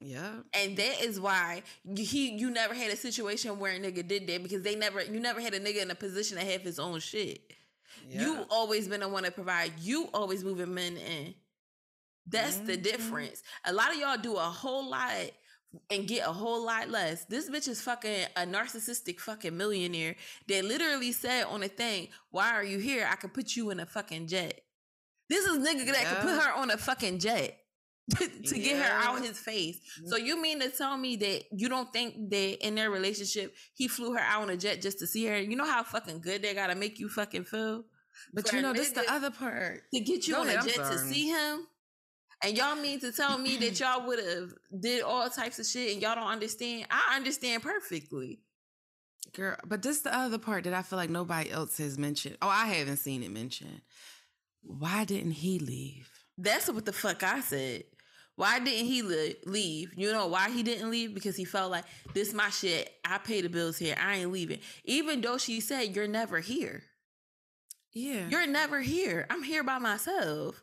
Yeah. And that is why he you never had a situation where a nigga did that because they never you never had a nigga in a position to have his own shit. Yeah. You always been the one to provide. You always moving men in. That's mm-hmm. the difference. A lot of y'all do a whole lot and get a whole lot less. This bitch is fucking a narcissistic fucking millionaire They literally said on a thing, Why are you here? I could put you in a fucking jet. This is nigga that yeah. could put her on a fucking jet. to yeah. get her out his face. Mm-hmm. So you mean to tell me that you don't think that in their relationship he flew her out on a jet just to see her? You know how fucking good they gotta make you fucking feel? But you know, this the other part. To get you Go on ahead, a jet to see him. And y'all mean to tell me that y'all would have did all types of shit and y'all don't understand? I understand perfectly. Girl, but this the other part that I feel like nobody else has mentioned. Oh, I haven't seen it mentioned. Why didn't he leave? That's what the fuck I said. Why didn't he leave? You know why he didn't leave? Because he felt like this my shit. I pay the bills here. I ain't leaving. Even though she said you're never here. Yeah. You're never here. I'm here by myself.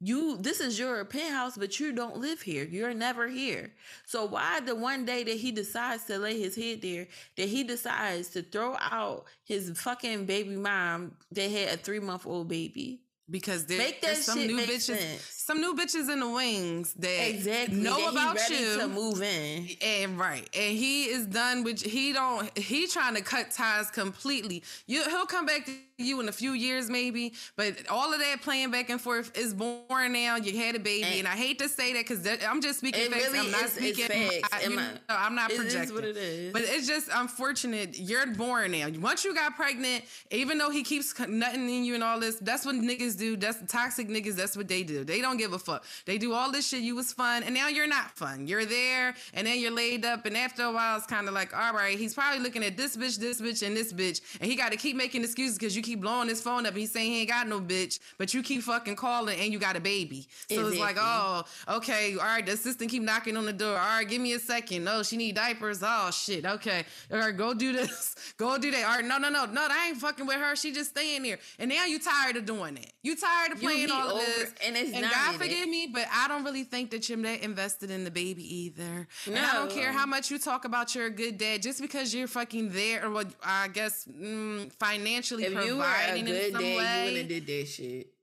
You this is your penthouse, but you don't live here. You're never here. So why the one day that he decides to lay his head there, that he decides to throw out his fucking baby mom that had a three month old baby? because there, there's some new bitches, sense. Some new bitches in the wings that exactly know that about you to move in, and right, and he is done with. He don't. He trying to cut ties completely. You, he'll come back to you in a few years maybe, but all of that playing back and forth is born now. You had a baby, and, and I hate to say that because I'm just speaking facts. Really I'm not is, speaking. I, you know, I'm not projecting. It is what it is. But it's just unfortunate. You're born now. Once you got pregnant, even though he keeps nutting in you and all this, that's what niggas do. That's toxic niggas. That's what they do. They don't give a fuck. They do all this shit. You was fun, and now you're not fun. You're there, and then you're laid up, and after a while, it's kind of like, all right, he's probably looking at this bitch, this bitch, and this bitch, and he got to keep making excuses because you keep blowing his phone up. He's saying he ain't got no bitch, but you keep fucking calling, and you got a baby. So exactly. it's like, oh, okay, all right. The assistant keep knocking on the door. All right, give me a second. No, she need diapers. Oh shit. Okay, all right, go do this. go do that. All right, no, no, no, no. I ain't fucking with her. She just staying there. And now you tired of doing it. You tired of playing all of this. And it's and God forgive me, but I don't really think that you're that invested in the baby either. No. And I don't care how much you talk about you're a good dad, just because you're fucking there, or what I guess mm, financially if providing in some way. You have did that shit.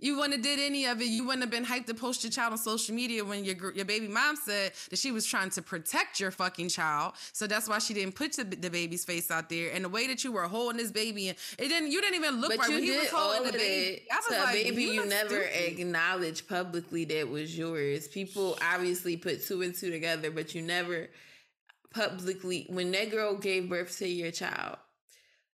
You wouldn't have did any of it. You wouldn't have been hyped to post your child on social media when your your baby mom said that she was trying to protect your fucking child. So that's why she didn't put the, the baby's face out there. And the way that you were holding this baby, and it didn't. You didn't even look but right when he was holding the baby. I was like, baby, you, you never stupid. acknowledged publicly that was yours. People obviously put two and two together, but you never publicly when that girl gave birth to your child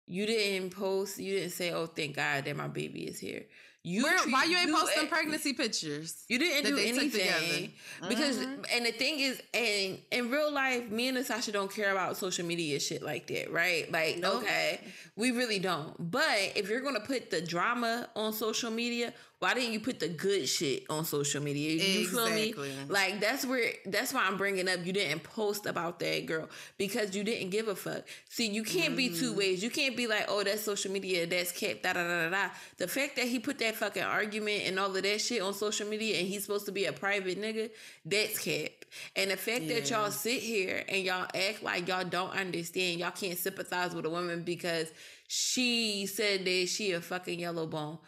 you didn't post you didn't say oh thank god that my baby is here you Where, treat, why you ain't posting a, pregnancy pictures? You didn't do anything because, mm-hmm. and the thing is, and in real life, me and Natasha don't care about social media shit like that, right? Like, nope. okay, we really don't. But if you're gonna put the drama on social media, why didn't you put the good shit on social media? You exactly. feel me? Like that's where that's why I'm bringing up. You didn't post about that girl because you didn't give a fuck. See, you can't mm. be two mm-hmm. ways. You can't be like, oh, that's social media, that's kept, da da da da. The fact that he put that fucking argument and all of that shit on social media, and he's supposed to be a private nigga, that's kept. And the fact yeah. that y'all sit here and y'all act like y'all don't understand, y'all can't sympathize with a woman because she said that she a fucking yellow bone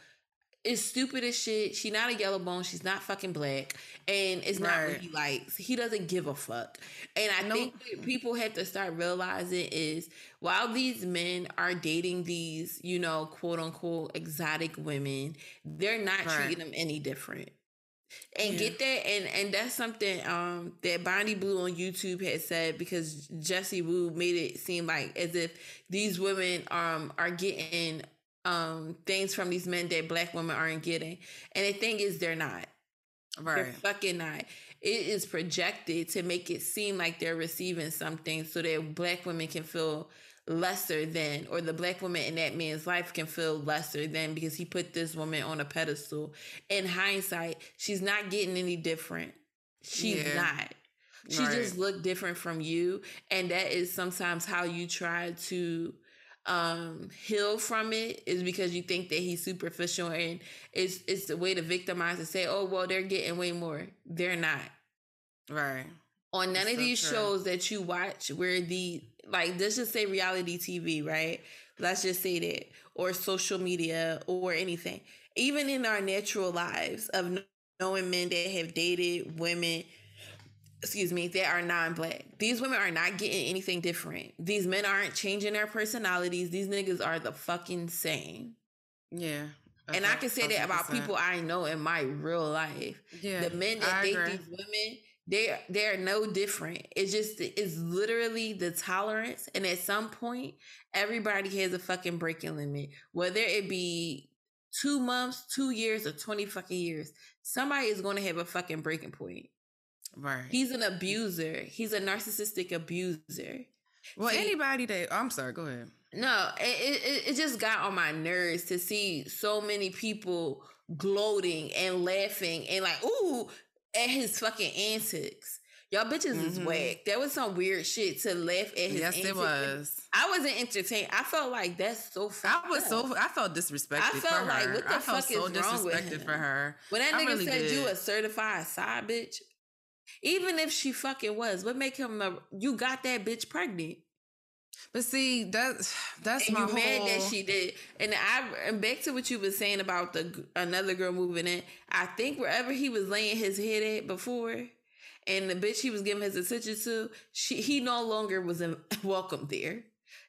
is stupid as shit. She not a yellow bone. She's not fucking black, and it's right. not what he likes. He doesn't give a fuck. And I think people have to start realizing is while these men are dating these, you know, quote unquote exotic women, they're not right. treating them any different. and yeah. get that and and that's something um that Bonnie Blue on YouTube had said because Jessie Woo made it seem like as if these women um are getting um things from these men that black women aren't getting. And the thing is they're not. Right. They're fucking not. It is projected to make it seem like they're receiving something so that black women can feel lesser than, or the black woman in that man's life can feel lesser than because he put this woman on a pedestal. In hindsight, she's not getting any different. She's yeah. not. She right. just looked different from you. And that is sometimes how you try to um heal from it is because you think that he's superficial and it's it's the way to victimize and say, oh well they're getting way more. They're not. Right. On none of so these true. shows that you watch where the like let's just say reality TV, right? Let's just say that, or social media, or anything. Even in our natural lives of knowing men that have dated women, excuse me, that are non-black. These women are not getting anything different. These men aren't changing their personalities. These niggas are the fucking same. Yeah. And I can say that about people I know in my real life. Yeah. The men that I date agree. these women, they're they're no different. It's just it's literally the tolerance, and at some point, everybody has a fucking breaking limit, whether it be two months, two years, or twenty fucking years. Somebody is going to have a fucking breaking point. Right. He's an abuser. He's a narcissistic abuser. Well, anybody that I'm sorry, go ahead. No, it, it it just got on my nerves to see so many people gloating and laughing and like, ooh, at his fucking antics. Y'all bitches mm-hmm. is whack. There was some weird shit to laugh at his. Yes, antics. it was. I wasn't entertained. I felt like that's so. I was up. so. I felt disrespected. I felt like her. what the I fuck so is wrong with him? for her. When that I nigga really said did. you a certified side bitch, even if she fucking was, what make him a? You got that bitch pregnant. But see, that's that's and my you mad that she did. And I and back to what you were saying about the another girl moving in. I think wherever he was laying his head at before, and the bitch he was giving his attention to, she he no longer was in, welcome there.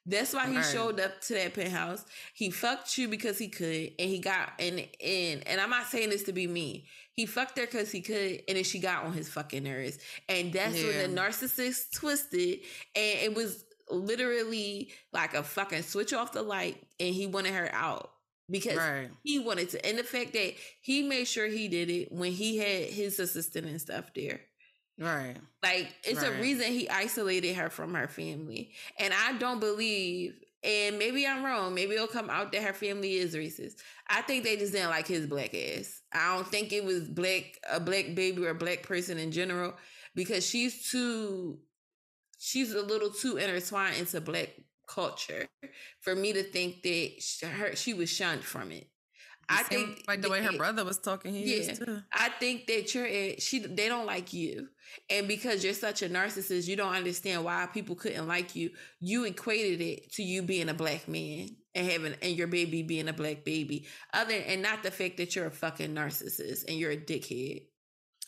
That's why he right. showed up to that penthouse. He fucked you because he could, and he got and and and I'm not saying this to be me. He fucked her because he could, and then she got on his fucking nerves, and that's yeah. when the narcissist twisted, and it was literally like a fucking switch off the light and he wanted her out because right. he wanted to. And the fact that he made sure he did it when he had his assistant and stuff there. Right. Like it's right. a reason he isolated her from her family. And I don't believe and maybe I'm wrong. Maybe it'll come out that her family is racist. I think they just didn't like his black ass. I don't think it was black a black baby or a black person in general because she's too she's a little too intertwined into black culture for me to think that her she was shunned from it. I think like the way her brother was talking, he yeah, too. I think that you're she they don't like you, and because you're such a narcissist, you don't understand why people couldn't like you. You equated it to you being a black man and having and your baby being a black baby, other and not the fact that you're a fucking narcissist and you're a dickhead.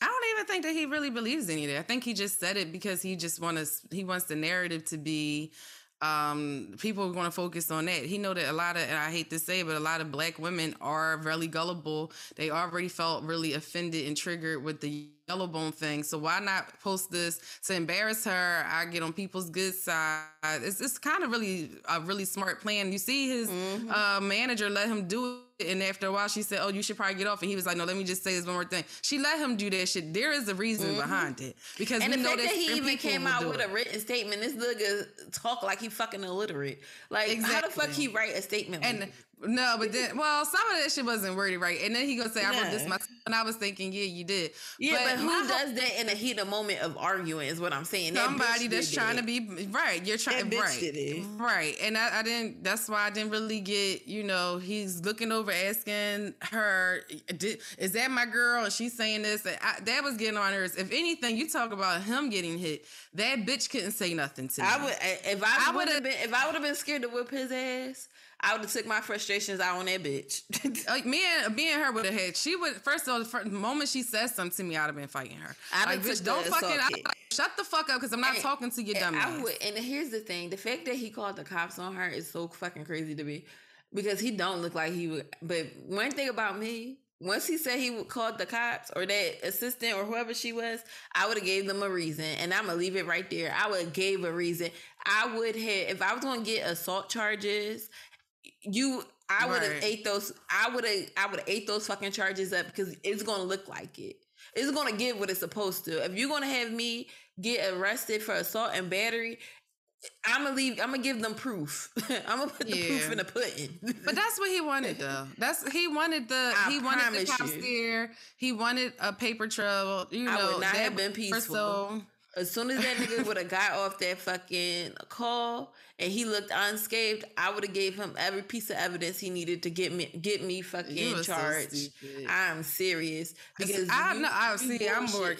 I don't even think that he really believes any of it. I think he just said it because he just wants he wants the narrative to be um, people are going to focus on that. He know that a lot of, and I hate to say, it, but a lot of black women are really gullible. They already felt really offended and triggered with the yellow bone thing. So why not post this to embarrass her? I get on people's good side. It's, it's kind of really a really smart plan. You see his mm-hmm. uh, manager let him do it and after a while, she said, "Oh, you should probably get off." And he was like, "No, let me just say this one more thing." She let him do that shit. There is a reason mm-hmm. behind it because and we the know fact that, that he even came out with it. a written statement. This nigga talk like he fucking illiterate. Like exactly. how the fuck he write a statement? And no, but then, well, some of that shit wasn't worded right. And then he gonna say, I wrote this myself. And I was thinking, yeah, you did. Yeah, but, but who does that in a heat of moment of arguing is what I'm saying. Somebody that that's trying it. to be, right. You're trying, to right. Right. And I, I, didn't, that's why I didn't really get, you know, he's looking over asking her, is that my girl? And she's saying this. I, that was getting on nerves. If anything, you talk about him getting hit, that bitch couldn't say nothing to me. I would, if I, I would have been, if I would have been scared to whip his ass, I would have took my frustrations out on that bitch. like me and me and her would have had. She would first of all, the moment she said something to me, I'd have been fighting her. I'd like, bitch, don't fucking like, shut the fuck up because I'm not and, talking to your dumb I would, and here's the thing: the fact that he called the cops on her is so fucking crazy to me because he don't look like he would. But one thing about me, once he said he called the cops or that assistant or whoever she was, I would have gave them a reason, and I'm gonna leave it right there. I would have gave a reason. I would have if I was gonna get assault charges. You, I would have right. ate those. I would have. I would have ate those fucking charges up because it's gonna look like it. It's gonna give what it's supposed to. If you're gonna have me get arrested for assault and battery, I'm gonna leave. I'm gonna give them proof. I'm gonna put the yeah. proof in the pudding. but that's what he wanted, though. That's he wanted the I he wanted the cops there. He wanted a paper trail. You know, I would not have been peaceful. So, as soon as that nigga would have got off that fucking call and he looked unscathed, I would have gave him every piece of evidence he needed to get me get me fucking charged. So I'm serious because I know. I see. I'm more.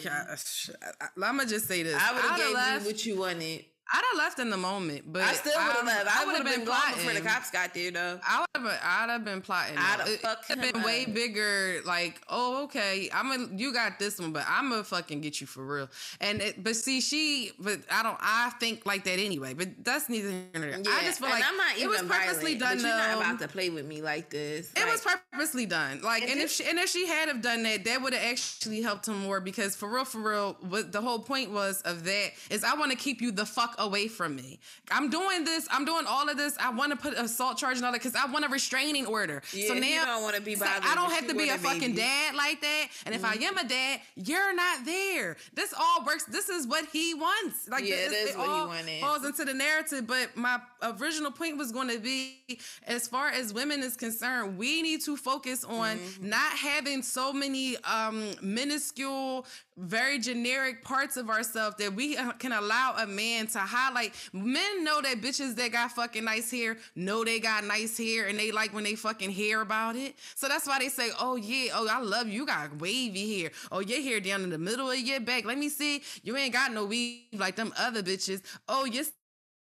I'm gonna just say this. I would have gave you what you wanted. I'd have left in the moment, but I still would have left. I, I would have been, been plotting before the cops got there, though. I would have. I'd have been plotting. I'd have been way bigger. Like, oh, okay, I'm a. You got this one, but I'm gonna fucking get you for real. And it, but see, she. But I don't. I think like that anyway. But that's neither here nor there. Yeah, I just feel like I'm not even it was purposely violent, done. But you're not about to play with me like this. It like, was purposely done. Like, and, and if she, and if she had have done that, that would have actually helped him more because for real, for real, what the whole point was of that is I want to keep you the fuck away from me. I'm doing this. I'm doing all of this. I want to put assault charge and all that because I want a restraining order. Yeah, so now don't want to be bothered. I don't have to be a fucking dad like that. And if mm-hmm. I am a dad, you're not there. This all works. This is what he wants. Like yeah, this, it is what he wanted. Falls into the narrative. But my original point was going to be, as far as women is concerned, we need to focus on mm-hmm. not having so many um minuscule very generic parts of ourselves that we uh, can allow a man to highlight. Men know that bitches that got fucking nice hair know they got nice hair and they like when they fucking hear about it. So that's why they say, oh yeah, oh I love you, you got wavy hair. Oh your hair down in the middle of your back. Let me see. You ain't got no weave like them other bitches. Oh your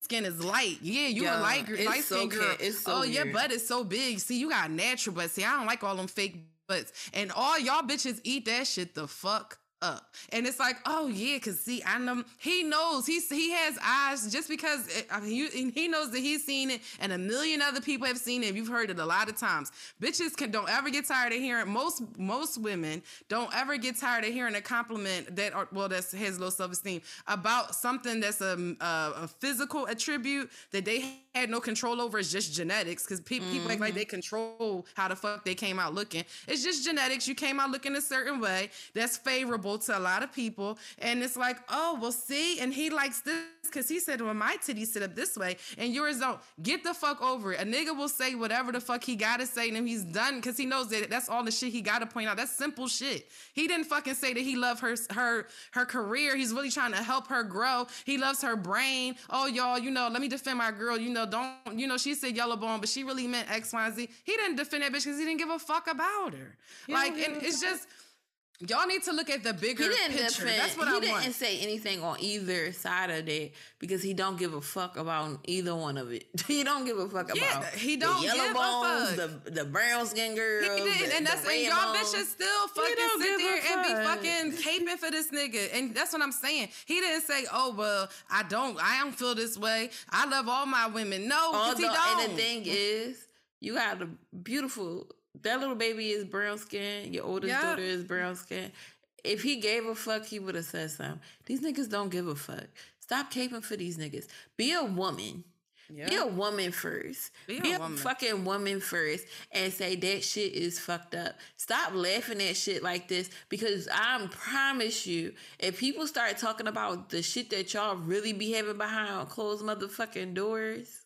skin is light. Yeah, you yeah, a light, light so skin girl. It's so oh, weird. your butt is so big. See, you got natural butt. See, I don't like all them fake butts. And all y'all bitches eat that shit the fuck up. And it's like, oh yeah, cause see, I know he knows he's he has eyes just because it, I mean, you, he knows that he's seen it, and a million other people have seen it. You've heard it a lot of times. Bitches can don't ever get tired of hearing most most women don't ever get tired of hearing a compliment that are, well that has low self esteem about something that's a, a, a physical attribute that they had no control over. It's just genetics because pe- mm-hmm. people act like they mm-hmm. control how the fuck they came out looking. It's just genetics. You came out looking a certain way that's favorable to a lot of people. And it's like, oh, well, see, and he likes this because he said, well, my titties sit up this way and yours don't. Get the fuck over it. A nigga will say whatever the fuck he gotta say and then he's done because he knows that that's all the shit he gotta point out. That's simple shit. He didn't fucking say that he loved her her her career. He's really trying to help her grow. He loves her brain. Oh, y'all, you know, let me defend my girl. You know, don't, you know, she said yellow bone, but she really meant X, Y, Z. He didn't defend that bitch because he didn't give a fuck about her. Yeah, like, and it's just Y'all need to look at the bigger picture. Defend, That's what I want. he didn't say anything on either side of that because he don't give a fuck about either one of it. he don't give a fuck about yeah, he don't the yellow bones, the the brown skin girl. He did, the, and that's and y'all bones. bitches still fucking sit there and be fucking caping for this nigga. And that's what I'm saying. He didn't say, "Oh well, I don't, I don't feel this way. I love all my women." No, because he don't. And the thing is, you got a beautiful that little baby is brown skin. Your oldest yeah. daughter is brown skin. If he gave a fuck, he would have said something. These niggas don't give a fuck. Stop caping for these niggas. Be a woman. Yeah. Be a woman first. Be, Be a, woman. fucking woman first and say that shit is fucked up. Stop laughing at shit like this because I promise you, if people start talking about the shit that y'all really be having behind closed motherfucking doors,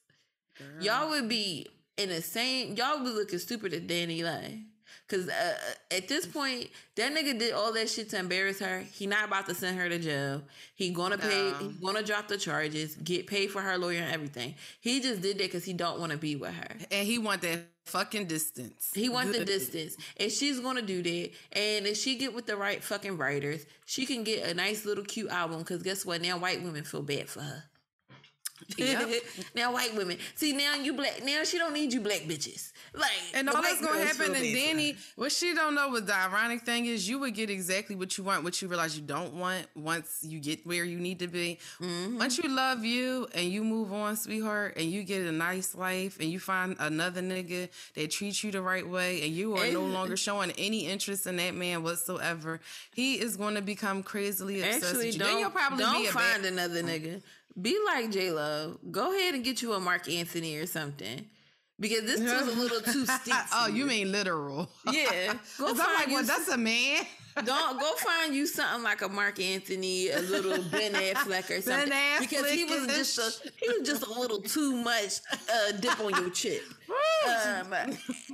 Girl. y'all would be in the same y'all was looking stupid at DaniLeigh. Cause uh, at this point, that nigga did all that shit to embarrass her. He not about to send her to jail. He gonna pay. He gonna drop the charges, get paid for her lawyer and everything. He just did that because he don't want to be with her, and he want that fucking distance. He want the distance, and she's gonna do that. And if she get with the right fucking writers, she can get a nice little cute album. Cause guess what? Now white women feel bad for her. Yep. now white women. See now you black now she don't need you black bitches. Like And all that's gonna happen and Dani what she don't know what the ironic thing is you would get exactly what you want, what you realize you don't want once you get where you need to be. Mm-hmm. Once you love you and you move on, sweetheart, and you get a nice life and you find another nigga that treats you the right way and you are and, no longer showing any interest in that man whatsoever, he is gonna become crazily obsessed Actually, with you. Don't, then you'll probably don't find bad- another nigga. Be like J Lo. Go ahead and get you a Marc Anthony or something. Because this was a little too steep. oh, you mean literal? Yeah. Go find like, well, that's a man. Don't go find you something like a Marc Anthony, a little Ben Affleck or something. Ben Affleck because he was just a, he was just a little too much uh, dip on your chip. Um,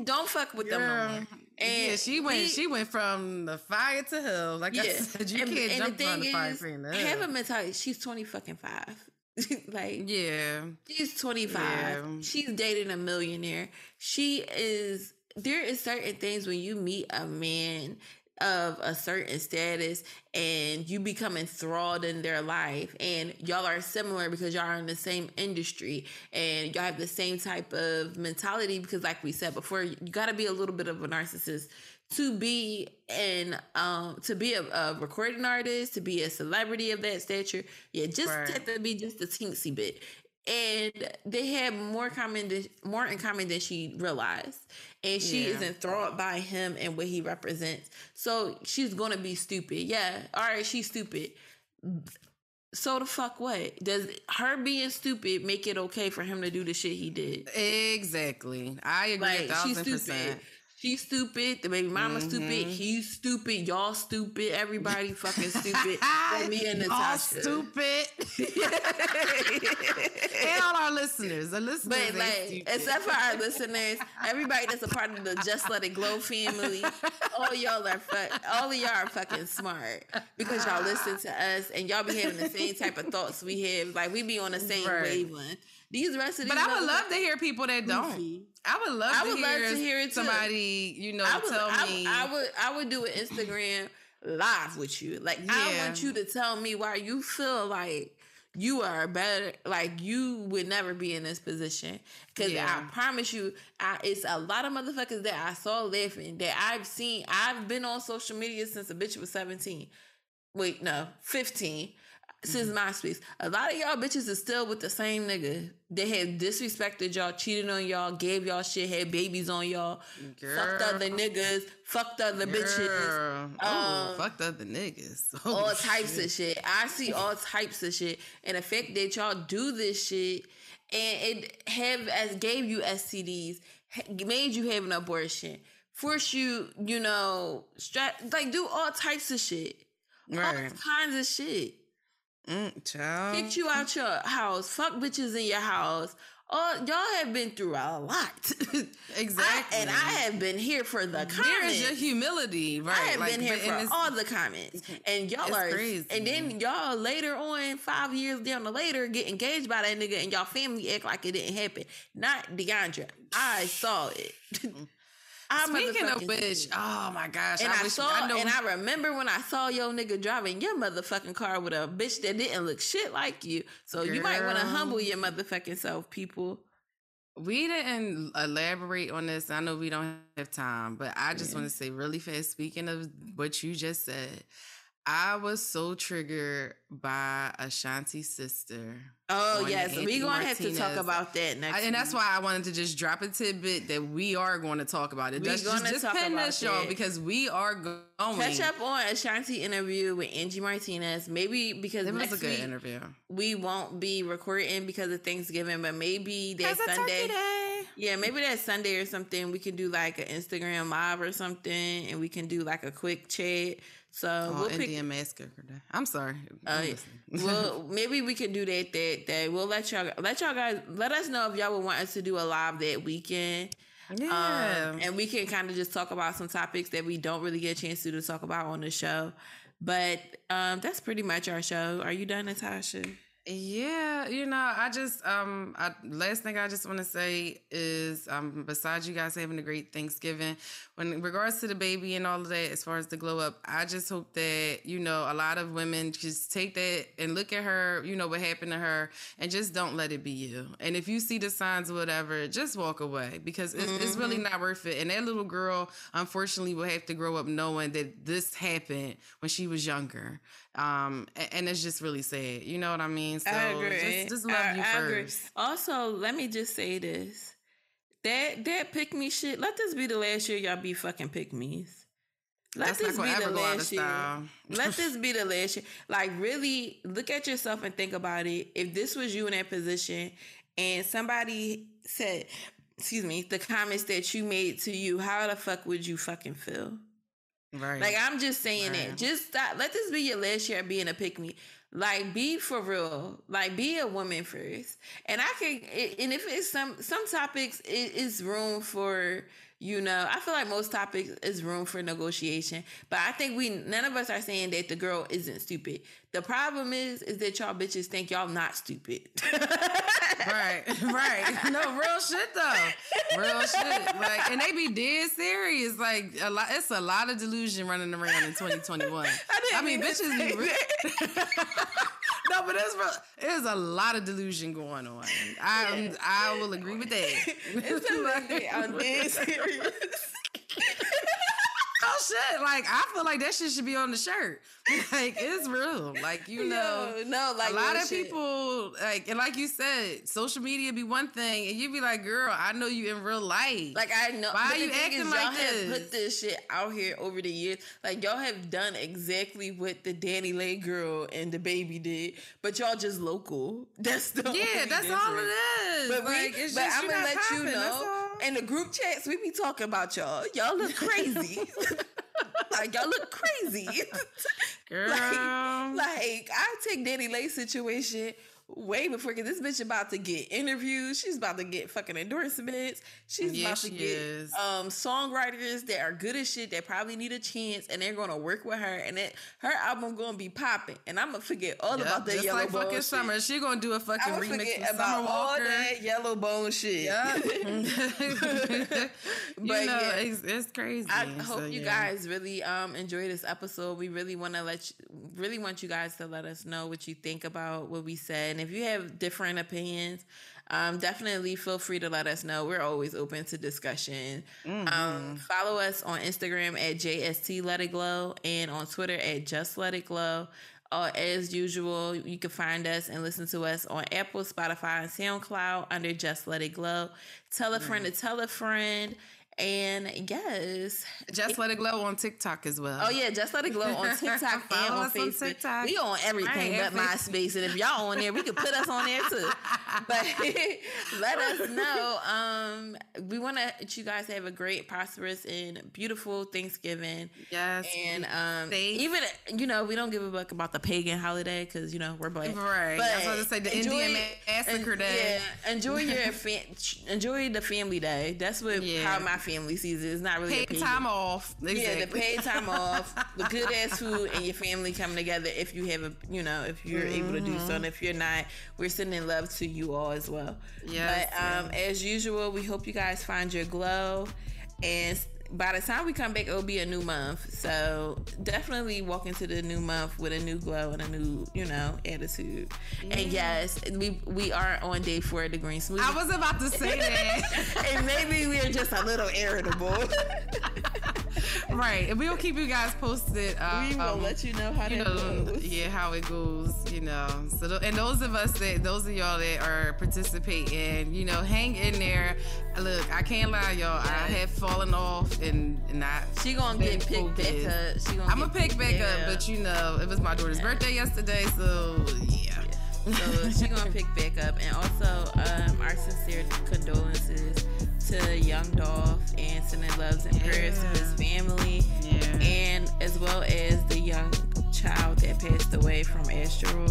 don't fuck with Girl. them no And yeah, she went. she went from the fire to hell. Like yeah. I said, you and, can't and jump from the fire train to hell. Have a mentality. She's twenty fucking five. like yeah, she's twenty five. Yeah. She's dating a millionaire. She is. There is certain things when you meet a man of a certain status and you become enthralled in their life. And y'all are similar because y'all are in the same industry and y'all have the same type of mentality because like we said before you got to be a little bit of a narcissist to be an um to be a, a, recording artist to be a celebrity of that stature. Yeah just right. have to be just a teensy bit and they have more common more in common than she realized. And she yeah. is enthralled by him and what he represents. So she's gonna be stupid. Yeah all right she's stupid. So the fuck what? Does her being stupid make it okay for him to do the shit he did? Exactly. I agree like, she's stupid She's stupid. The baby mama mm-hmm. stupid. He's stupid. Y'all stupid. Everybody fucking stupid. But me and Natasha. All stupid. and all our listeners. The listeners. But like, except for our listeners, everybody that's a part of the Just Let It Glow family, all y'all are fuck. All of y'all are fucking smart because y'all listen to us and y'all be having the same type of thoughts we have. Like we be on the same right. wavelength. These rest of these. But I would love to hear people that don't. I would love. I would to love to hear it. Somebody, too. you know, would, tell I, me. I would. I would do an Instagram live with you. Like yeah. I want you to tell me why you feel like you are better like you would never be in this position because yeah. i promise you I, it's a lot of motherfuckers that i saw laughing that i've seen i've been on social media since a bitch was 17 wait no 15 since mm-hmm. MySpace. A lot of y'all bitches is still with the same nigga. They have disrespected y'all, cheated on y'all, gave y'all shit, had babies on y'all, Girl. fucked other niggas, fucked other Girl. bitches. Oh, um, fucked other niggas. Oh, all types shit. of shit. I see all types of shit. And the fact that y'all do this shit and it have as gave you STDs, made you have an abortion, force you, you know, strap like do all types of shit. Right. All kinds of shit. Mm, child. Kicked you out your house. Fuck bitches in your house. Oh, y'all have been through a lot. exactly. I, and I have been here for the comments. Here is your humility, right? I have like, been here for all the comments. And y'all are crazy. And then y'all later on, five years down the later, get engaged by that nigga and y'all family act like it didn't happen. Not DeAndre. I saw it. Mm. Speaking of which, oh my gosh! And I, I saw, I and I remember when I saw your nigga driving your motherfucking car with a bitch that didn't look shit like you. So Girl. you might want to humble your motherfucking self, people. We didn't elaborate on this. I know we don't have time, but I just yeah. want to say really fast. Speaking of what you just said, I was so triggered by Ashanti's sister. Oh yes, we're gonna have to talk about that next. I, and that's why I wanted to just drop a tidbit that we are going to talk about it. We're just, gonna just, talk pin about this, y'all, because we are going. Catch up on Ashanti interview with Angie Martinez. Maybe because it was a good week, interview. We won't be recording because of Thanksgiving, but maybe that Sunday. Yeah, maybe that Sunday or something. We can do like an Instagram live or something, and we can do like a quick chat so oh, we'll Indian pick, massacre. I'm sorry. Uh, well, maybe we can do that. That that we'll let y'all let y'all guys let us know if y'all would want us to do a live that weekend. Yeah, um, and we can kind of just talk about some topics that we don't really get a chance to, to talk about on the show. But um, that's pretty much our show. Are you done, Natasha? Yeah, you know, I just um I, last thing I just want to say is um besides you guys having a great Thanksgiving, when in regards to the baby and all of that, as far as the glow up, I just hope that, you know, a lot of women just take that and look at her, you know, what happened to her and just don't let it be you. And if you see the signs or whatever, just walk away because it's, mm-hmm. it's really mm-hmm. not worth it. And that little girl, unfortunately, will have to grow up knowing that this happened when she was younger. Um, and it's just really sad. You know what I mean? So I agree. Just, just love I, you I first. Agree. Also, let me just say this. That that pick me shit, let this be the last year y'all be fucking pick me's. Let That's this be the last year. let this be the last year. Like really look at yourself and think about it. If this was you in that position and somebody said, excuse me, the comments that you made to you, how the fuck would you fucking feel? Right. Like I'm just saying right. it. Just stop. Let this be your last year being a pick me. Like be for real. Like be a woman first. And I can. And if it's some some topics, it is room for you know, I feel like most topics is room for negotiation, but I think we none of us are saying that the girl isn't stupid. The problem is, is that y'all bitches think y'all not stupid. right, right. No, real shit though. Real shit. Like, and they be dead serious. Like a lot. It's a lot of delusion running around in 2021. I, I mean, bitches be. Re- no, but there's there's a lot of delusion going on. I yeah. I will agree with that. It's like, I'm dead serious. shit! Like I feel like that shit should be on the shirt. like it's real. Like you know, Yo, no, like a lot of shit. people like and like you said, social media be one thing, and you be like, "Girl, I know you in real life. Like I know. Why are you acting like this? Have put this shit out here over the years. Like y'all have done exactly what the DaniLeigh girl and DaBaby did, but y'all just local. That's the yeah. That's difference. all it is. But, like, we, but I'm gonna let popping, you know. In the group chats, we be talking about y'all. Y'all look crazy. Like y'all look crazy. Girl. like, like I take DaniLeigh situation way before because this bitch about to get interviews. She's about to get fucking endorsements. She's yes, about to get is. um songwriters that are good as shit that probably need a chance and they're gonna work with her and it her album gonna be popping. And I'm gonna forget all yep, about that just yellow like fucking shit. summer. She gonna do a fucking remix of about Summer all that yellow bone shit. Yeah. but you know, yeah, it's, it's, crazy. I so, hope you yeah. guys really um enjoy this episode. We really wanna let you really want you guys to let us know what you think about what we said if you have different opinions, um, definitely feel free to let us know. We're always open to discussion. Mm-hmm. Um, follow us on Instagram at JST Let It Glow and on Twitter at Just Let It Glow. Uh, as usual, you can find us and listen to us on Apple, Spotify, and SoundCloud under Just Let It Glow. Tell a friend mm-hmm. to tell a friend. And yes, just let it glow on TikTok as well. Oh yeah, just let it glow on TikTok and on Facebook. On TikTok. We on everything but MySpace, and if y'all on there, we could put us on there too. But let us know. Um, we want to you guys have a great, prosperous, and beautiful Thanksgiving. Yes, and um, even you know we don't give a fuck about the pagan holiday because you know we're black. Right. But I was going to say the Indian massacre day. Yeah, enjoy your enjoy the family day. That's what yeah. how my family season. It's not really a paid time off. Exactly. Yeah, the paid time off, the good ass food, and your family coming together. If you have a, you know, if you're mm-hmm. able to do so, and if you're not, we're sending love to you all as well. Yes. But um, as usual, we hope you guys find your glow and by the time we come back, it'll be a new month. So definitely walk into the new month with a new glow and a new, you know, attitude. Yeah. And yes, we we are on day four of the green smoothie. I was about to say that. and maybe we're just a little irritable. right. And we'll keep you guys posted. Um, we will um, let you know how you know, goes. Yeah, how it goes. You know. So and those of us that those of y'all that are participating, you know, hang in there. Look, I can't lie, y'all. I have fallen off and not. She gonna get picked back up. She gonna. I'm gonna pick back up, but you know, it was my daughter's yeah. birthday yesterday, so yeah. So she gonna pick back up, and also um, our sincere condolences to Young Dolph and sending loves and prayers to his family, yeah. and as well as the young child that passed away from astral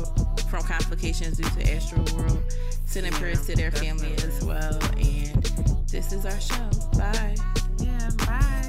from complications due to astral world. Sending yeah, prayers to their definitely. family as well. And this is our show. Bye. Yeah. Bye.